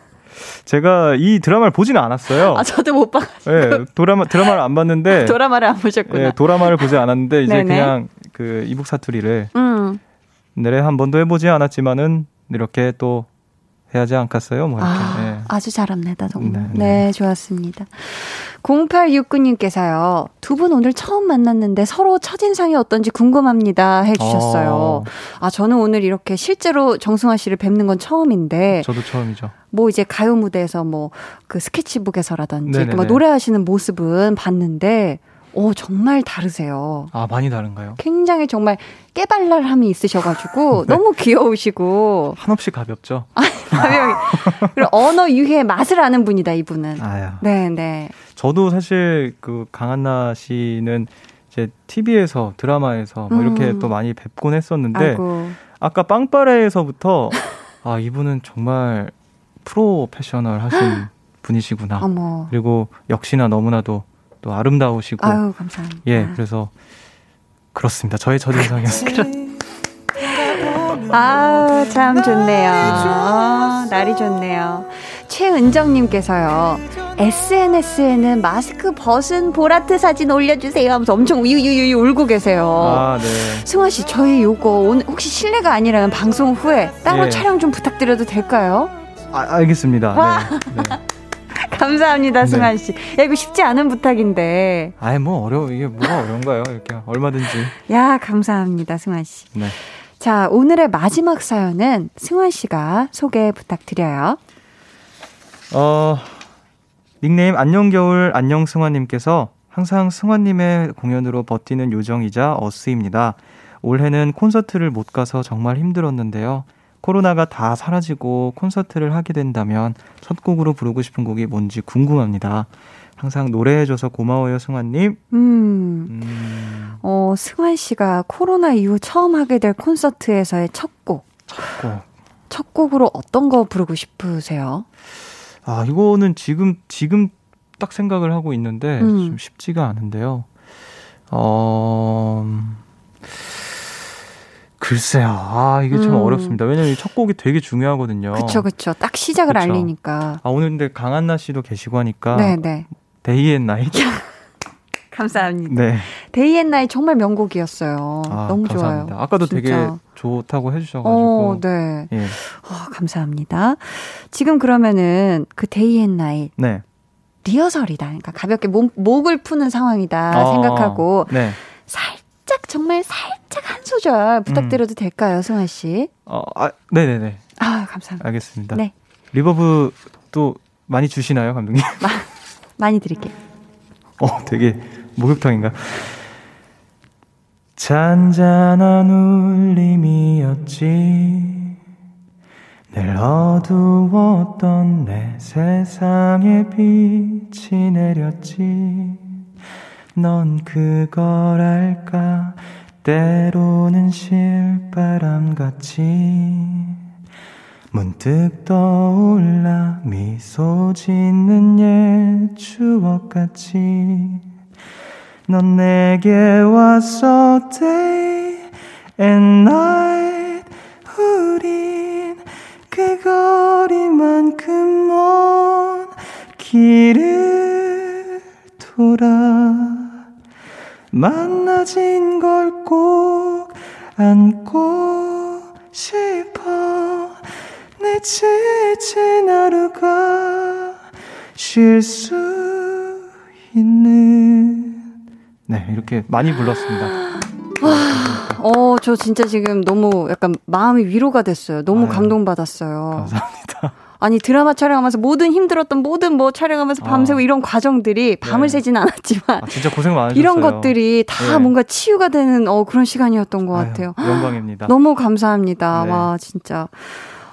S3: 제가 이 드라마를 보지는 않았어요.
S1: 아, 저도 못 봐.
S3: 네, 드라마 드라마를 안 봤는데
S1: 드라마를 안 보셨구나. 네,
S3: 드라마를 보지 않았는데 이제 네네. 그냥 그 이북 사투리를 음. 내래 한 번도 해보지 않았지만은 이렇게 또 해야지 않겠어요? 뭐 이렇게.
S1: 아, 네. 아주 잘합니다, 정말. 네, 네. 네 좋았습니다. 0869님께서요, 두 분 오늘 처음 만났는데 서로 첫인상이 어떤지 궁금합니다 해주셨어요. 어. 아, 저는 오늘 이렇게 실제로 정승환 씨를 뵙는 건 처음인데.
S3: 저도 처음이죠.
S1: 뭐 이제 가요 무대에서 뭐 그 스케치북에서라든지 뭐 노래하시는 모습은 봤는데, 오, 정말 다르세요.
S3: 아, 많이 다른가요?
S1: 굉장히 정말 깨발랄함이 있으셔가지고 네. 너무 귀여우시고.
S3: 한없이 가볍죠? 아,
S1: 가벼이. 그리고 언어 유희의 맛을 아는 분이다, 이분은. 아야. 네, 네.
S3: 저도 사실 그 강한나 씨는 이제 TV에서 드라마에서 뭐 이렇게 음. 또 많이 뵙곤 했었는데 아이고. 아까 빵빠레에서부터 아, 이분은 정말 프로페셔널 하신 분이시구나. 어머. 그리고 역시나 너무나도 또 아름다우시고.
S1: 아유, 감사합니다.
S3: 예, 그래서 그렇습니다. 저의 첫인상이었습니다.
S1: 아, 참 좋네요. 아, 날이 좋네요. 최은정님께서요. SNS에는 마스크 벗은 보라트 사진 올려주세요 하면서 엄청 우유유유 울고 계세요.
S3: 아, 네.
S1: 승환 씨, 저희 요거 오늘 혹시 실례가 아니라면 방송 후에 따로 예. 촬영 좀 부탁드려도 될까요?
S3: 아, 알겠습니다. 네. 네.
S1: 감사합니다, 네. 승환 씨. 야, 이거 쉽지 않은 부탁인데.
S3: 아예 뭐 어려워. 이게 뭐가 어려운가요? 이렇게 얼마든지.
S1: 야, 감사합니다, 승환 씨. 네. 자, 오늘의 마지막 사연은 승환 씨가 소개 부탁드려요.
S3: 어, 닉네임 안녕겨울 안녕승환님께서 항상 승환님의 공연으로 버티는 요정이자 어스입니다. 올해는 콘서트를 못 가서 정말 힘들었는데요. 코로나가 다 사라지고 콘서트를 하게 된다면 첫 곡으로 부르고 싶은 곡이 뭔지 궁금합니다. 항상 노래해줘서 고마워요, 승환님.
S1: 음. 음. 어, 승환 씨가 코로나 이후 처음 하게 될 콘서트에서의 첫 곡.
S3: 첫 곡.
S1: 첫 곡으로 어떤 거 부르고 싶으세요?
S3: 아, 이거는 지금, 지금 딱 생각을 하고 있는데 음. 좀 쉽지가 않은데요. 어, 글쎄요. 아, 이게 참 음. 어렵습니다. 왜냐면 첫 곡이 되게 중요하거든요.
S1: 그쵸, 그쵸. 딱 시작을 그쵸. 알리니까.
S3: 아, 오늘 근데 강한나 씨도 계시고 하니까. 네네. 네. Day and Night.
S1: 감사합니다. 네. Day and Night 정말 명곡이었어요. 아, 너무 감사합니다.
S3: 좋아요. 아까도 진짜. 되게 좋다고 해주셔가지고.
S1: 어, 네. 예. 어, 감사합니다. 지금 그러면은 그 Day and Night. 네. 리허설이다. 그러니까 가볍게 목, 목을 푸는 상황이다 어, 생각하고. 네. 살 살짝 정말 살짝 한 소절 부탁드려도 음. 될까요, 승환 씨?
S3: 어, 아, 네, 네, 네.
S1: 아, 감사합니다.
S3: 알겠습니다. 네. Reverb 또 많이 주시나요, 감독님? 마,
S1: 많이 드릴게요.
S3: 어, 되게 목욕탕인가? 잔잔한 울림이었지. 늘 어두웠던 내 세상에 빛이 내렸지. 넌 그걸 알까? 때로는 실바람같이 문득 떠올라 미소 짓는 옛 추억같이 넌 내게 왔어 day and night 우린 그 거리만큼 먼길 만나진 걸 꼭 안고 싶어 내 지친 하루가 쉴 수 있는 네 이렇게 많이 불렀습니다.
S1: 와, 어, 저 진짜 지금 너무 약간 마음이 위로가 됐어요. 너무 아유, 감동받았어요.
S3: 감사합니다.
S1: 아니 드라마 촬영하면서 모든 힘들었던 모든 뭐 촬영하면서 아. 밤새고 아. 이런 과정들이 밤을 네. 새지는 않았지만
S3: 아, 진짜 고생 많으셨어요.
S1: 이런 것들이 다 네. 뭔가 치유가 되는 어 그런 시간이었던 것 같아요.
S3: 영광입니다.
S1: 너무 감사합니다. 네. 와 진짜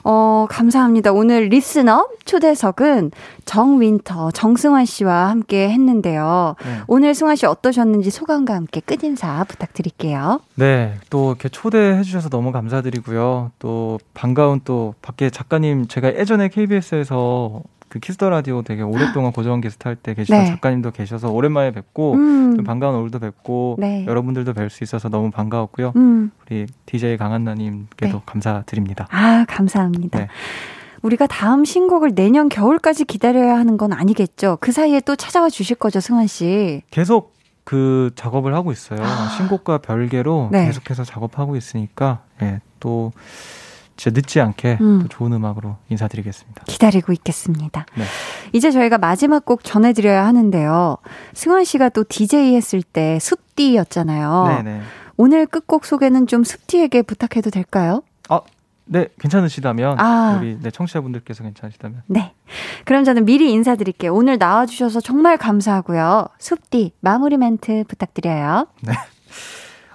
S1: 어, 감사합니다. 오늘 Listen Up 초대석은 정윈터, 정승환 씨와 함께 했는데요. 네. 오늘 승환 씨 어떠셨는지 소감과 함께 끝인사 부탁드릴게요.
S3: 네, 또 이렇게 초대해 주셔서 너무 감사드리고요. 또 반가운 또 밖에 작가님 제가 예전에 KBS에서 그 Kiss the Radio 되게 오랫동안 고정 게스트 할 때 계시던 네. 작가님도 계셔서 오랜만에 뵙고 음. 반가운 얼굴도 뵙고 네. 여러분들도 뵐 수 있어서 너무 반가웠고요. 음. 우리 DJ 강한나님께도 네. 감사드립니다.
S1: 아 감사합니다. 네. 우리가 다음 신곡을 내년 겨울까지 기다려야 하는 건 아니겠죠? 그 사이에 또 찾아와 주실 거죠, 승환 씨?
S3: 계속 그 작업을 하고 있어요. 아. 신곡과 별개로 네. 계속해서 작업하고 있으니까 예, 또 진짜 늦지 않게 음. 또 좋은 음악으로 인사드리겠습니다.
S1: 기다리고 있겠습니다. 네. 이제 저희가 마지막 곡 전해드려야 하는데요. 승환 씨가 또 DJ 했을 때 숲디였잖아요. 네네. 오늘 끝곡 소개는 좀 숲디에게 부탁해도 될까요?
S3: 아, 네, 괜찮으시다면 아. 우리 네, 청취자분들께서 괜찮으시다면
S1: 네. 그럼 저는 미리 인사드릴게요. 오늘 나와 주셔서 정말 감사하고요. 숲디 마무리 멘트 부탁드려요.
S3: 네.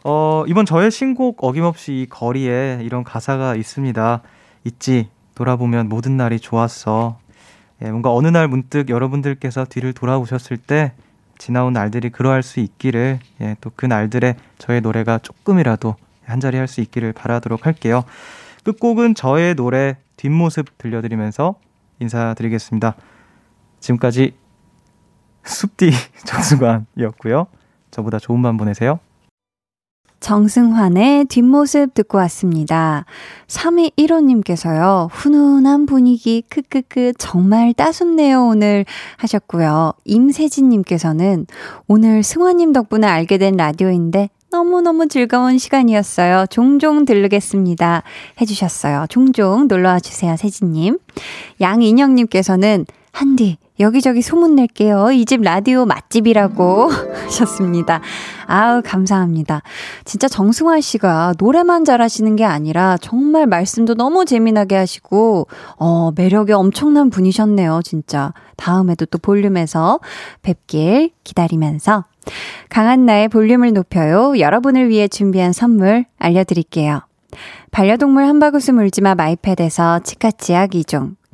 S3: 어, 이번 저의 신곡 어김없이 거리에 이런 가사가 있습니다. 있지. 돌아보면 모든 날이 좋았어. 예, 뭔가 어느 날 문득 여러분들께서 뒤를 돌아보셨을 때 지나온 날들이 그러할 수 있기를 예, 또 그 날들에 저의 노래가 조금이라도 한 자리 할 수 있기를 바라도록 할게요. 끝곡은 저의 노래 뒷모습 들려드리면서 인사드리겠습니다. 지금까지 숲디 정수관이었고요. 저보다 좋은 밤 보내세요.
S1: 정승환의 뒷모습 듣고 왔습니다. 3215님께서요, 훈훈한 분위기, 크크크, 정말 따숩네요, 오늘 하셨고요. 임세진님께서는 오늘 승환님 덕분에 알게 된 라디오인데 너무너무 즐거운 시간이었어요. 종종 들르겠습니다. 해주셨어요. 종종 놀러와 주세요, 세진님. 양인영님께서는 한디, 여기저기 소문낼게요. 이 집 라디오 맛집이라고 하셨습니다. 아우, 감사합니다. 진짜 정승환 씨가 노래만 잘하시는 게 아니라 정말 말씀도 너무 재미나게 하시고, 어, 매력이 엄청난 분이셨네요, 진짜. 다음에도 또 볼륨에서 뵙길 기다리면서. 강한나의 볼륨을 높여요. 여러분을 위해 준비한 선물 알려드릴게요. 반려동물 한바구스 물지마 마이패드에서 치카치약 2종,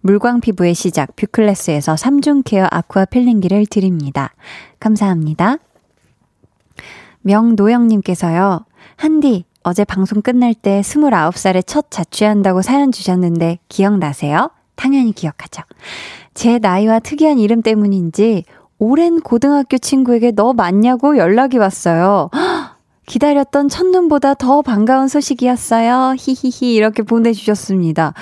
S1: 물광 피부의 시작 뷰클래스에서 3중 케어 아쿠아 필링기를 드립니다. 감사합니다. 명노영님께서요. 한디, 어제 방송 끝날 때 29살에 첫 자취한다고 사연 주셨는데 기억나세요? 당연히 기억하죠. 제 나이와 특이한 이름 때문인지 오랜 고등학교 친구에게 너 맞냐고 연락이 왔어요. 기다렸던 첫눈보다 더 반가운 소식이었어요. 히히히 이렇게 보내주셨습니다.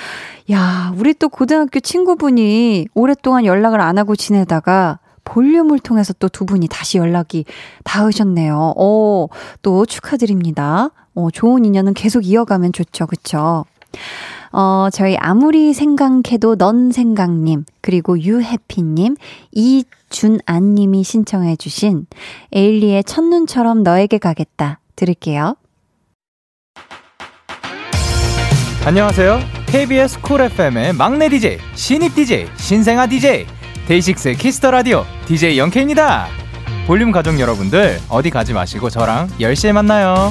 S1: 야, 우리 또 고등학교 친구분이 오랫동안 연락을 안 하고 지내다가 볼륨을 통해서 또 두 분이 다시 연락이 닿으셨네요. 어, 또 축하드립니다. 어, 좋은 인연은 계속 이어가면 좋죠. 그쵸? 어, 저희 아무리 생각해도 넌 생각님, 그리고 유해피님, 이준안님이 신청해주신 에일리의 첫눈처럼 너에게 가겠다. 들을게요.
S4: 안녕하세요. KBS Cool FM의 막내 DJ, 신입 DJ, 신생아 DJ, 데이식스 Kiss the Radio DJ Young K입니다. 볼륨 가족 여러분들 어디 가지 마시고 저랑 10시에 만나요.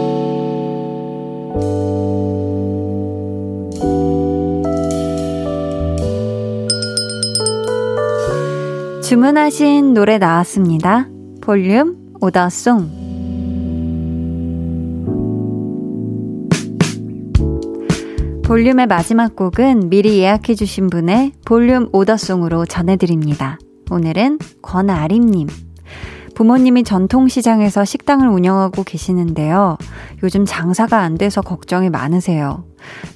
S1: 주문하신 노래 나왔습니다. 볼륨 오더송. 볼륨의 마지막 곡은 미리 예약해주신 분의 볼륨 오더송으로 전해드립니다. 오늘은 권아림님. 부모님이 전통시장에서 식당을 운영하고 계시는데요. 요즘 장사가 안 돼서 걱정이 많으세요.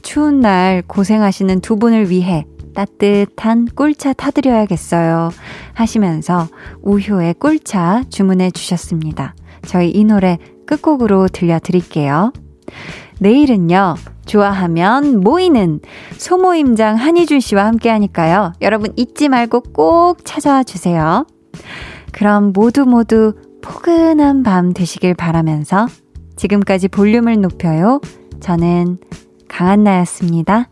S1: 추운 날 고생하시는 두 분을 위해 따뜻한 꿀차 타드려야겠어요. 하시면서 우효의 꿀차 주문해 주셨습니다. 저희 이 노래 끝곡으로 들려드릴게요. 내일은요, 좋아하면 모이는 소모임장 한희준 씨와 함께 하니까요. 여러분 잊지 말고 꼭 찾아와 주세요. 그럼 모두 모두 포근한 밤 되시길 바라면서 지금까지 볼륨을 높여요. 저는 강한나였습니다.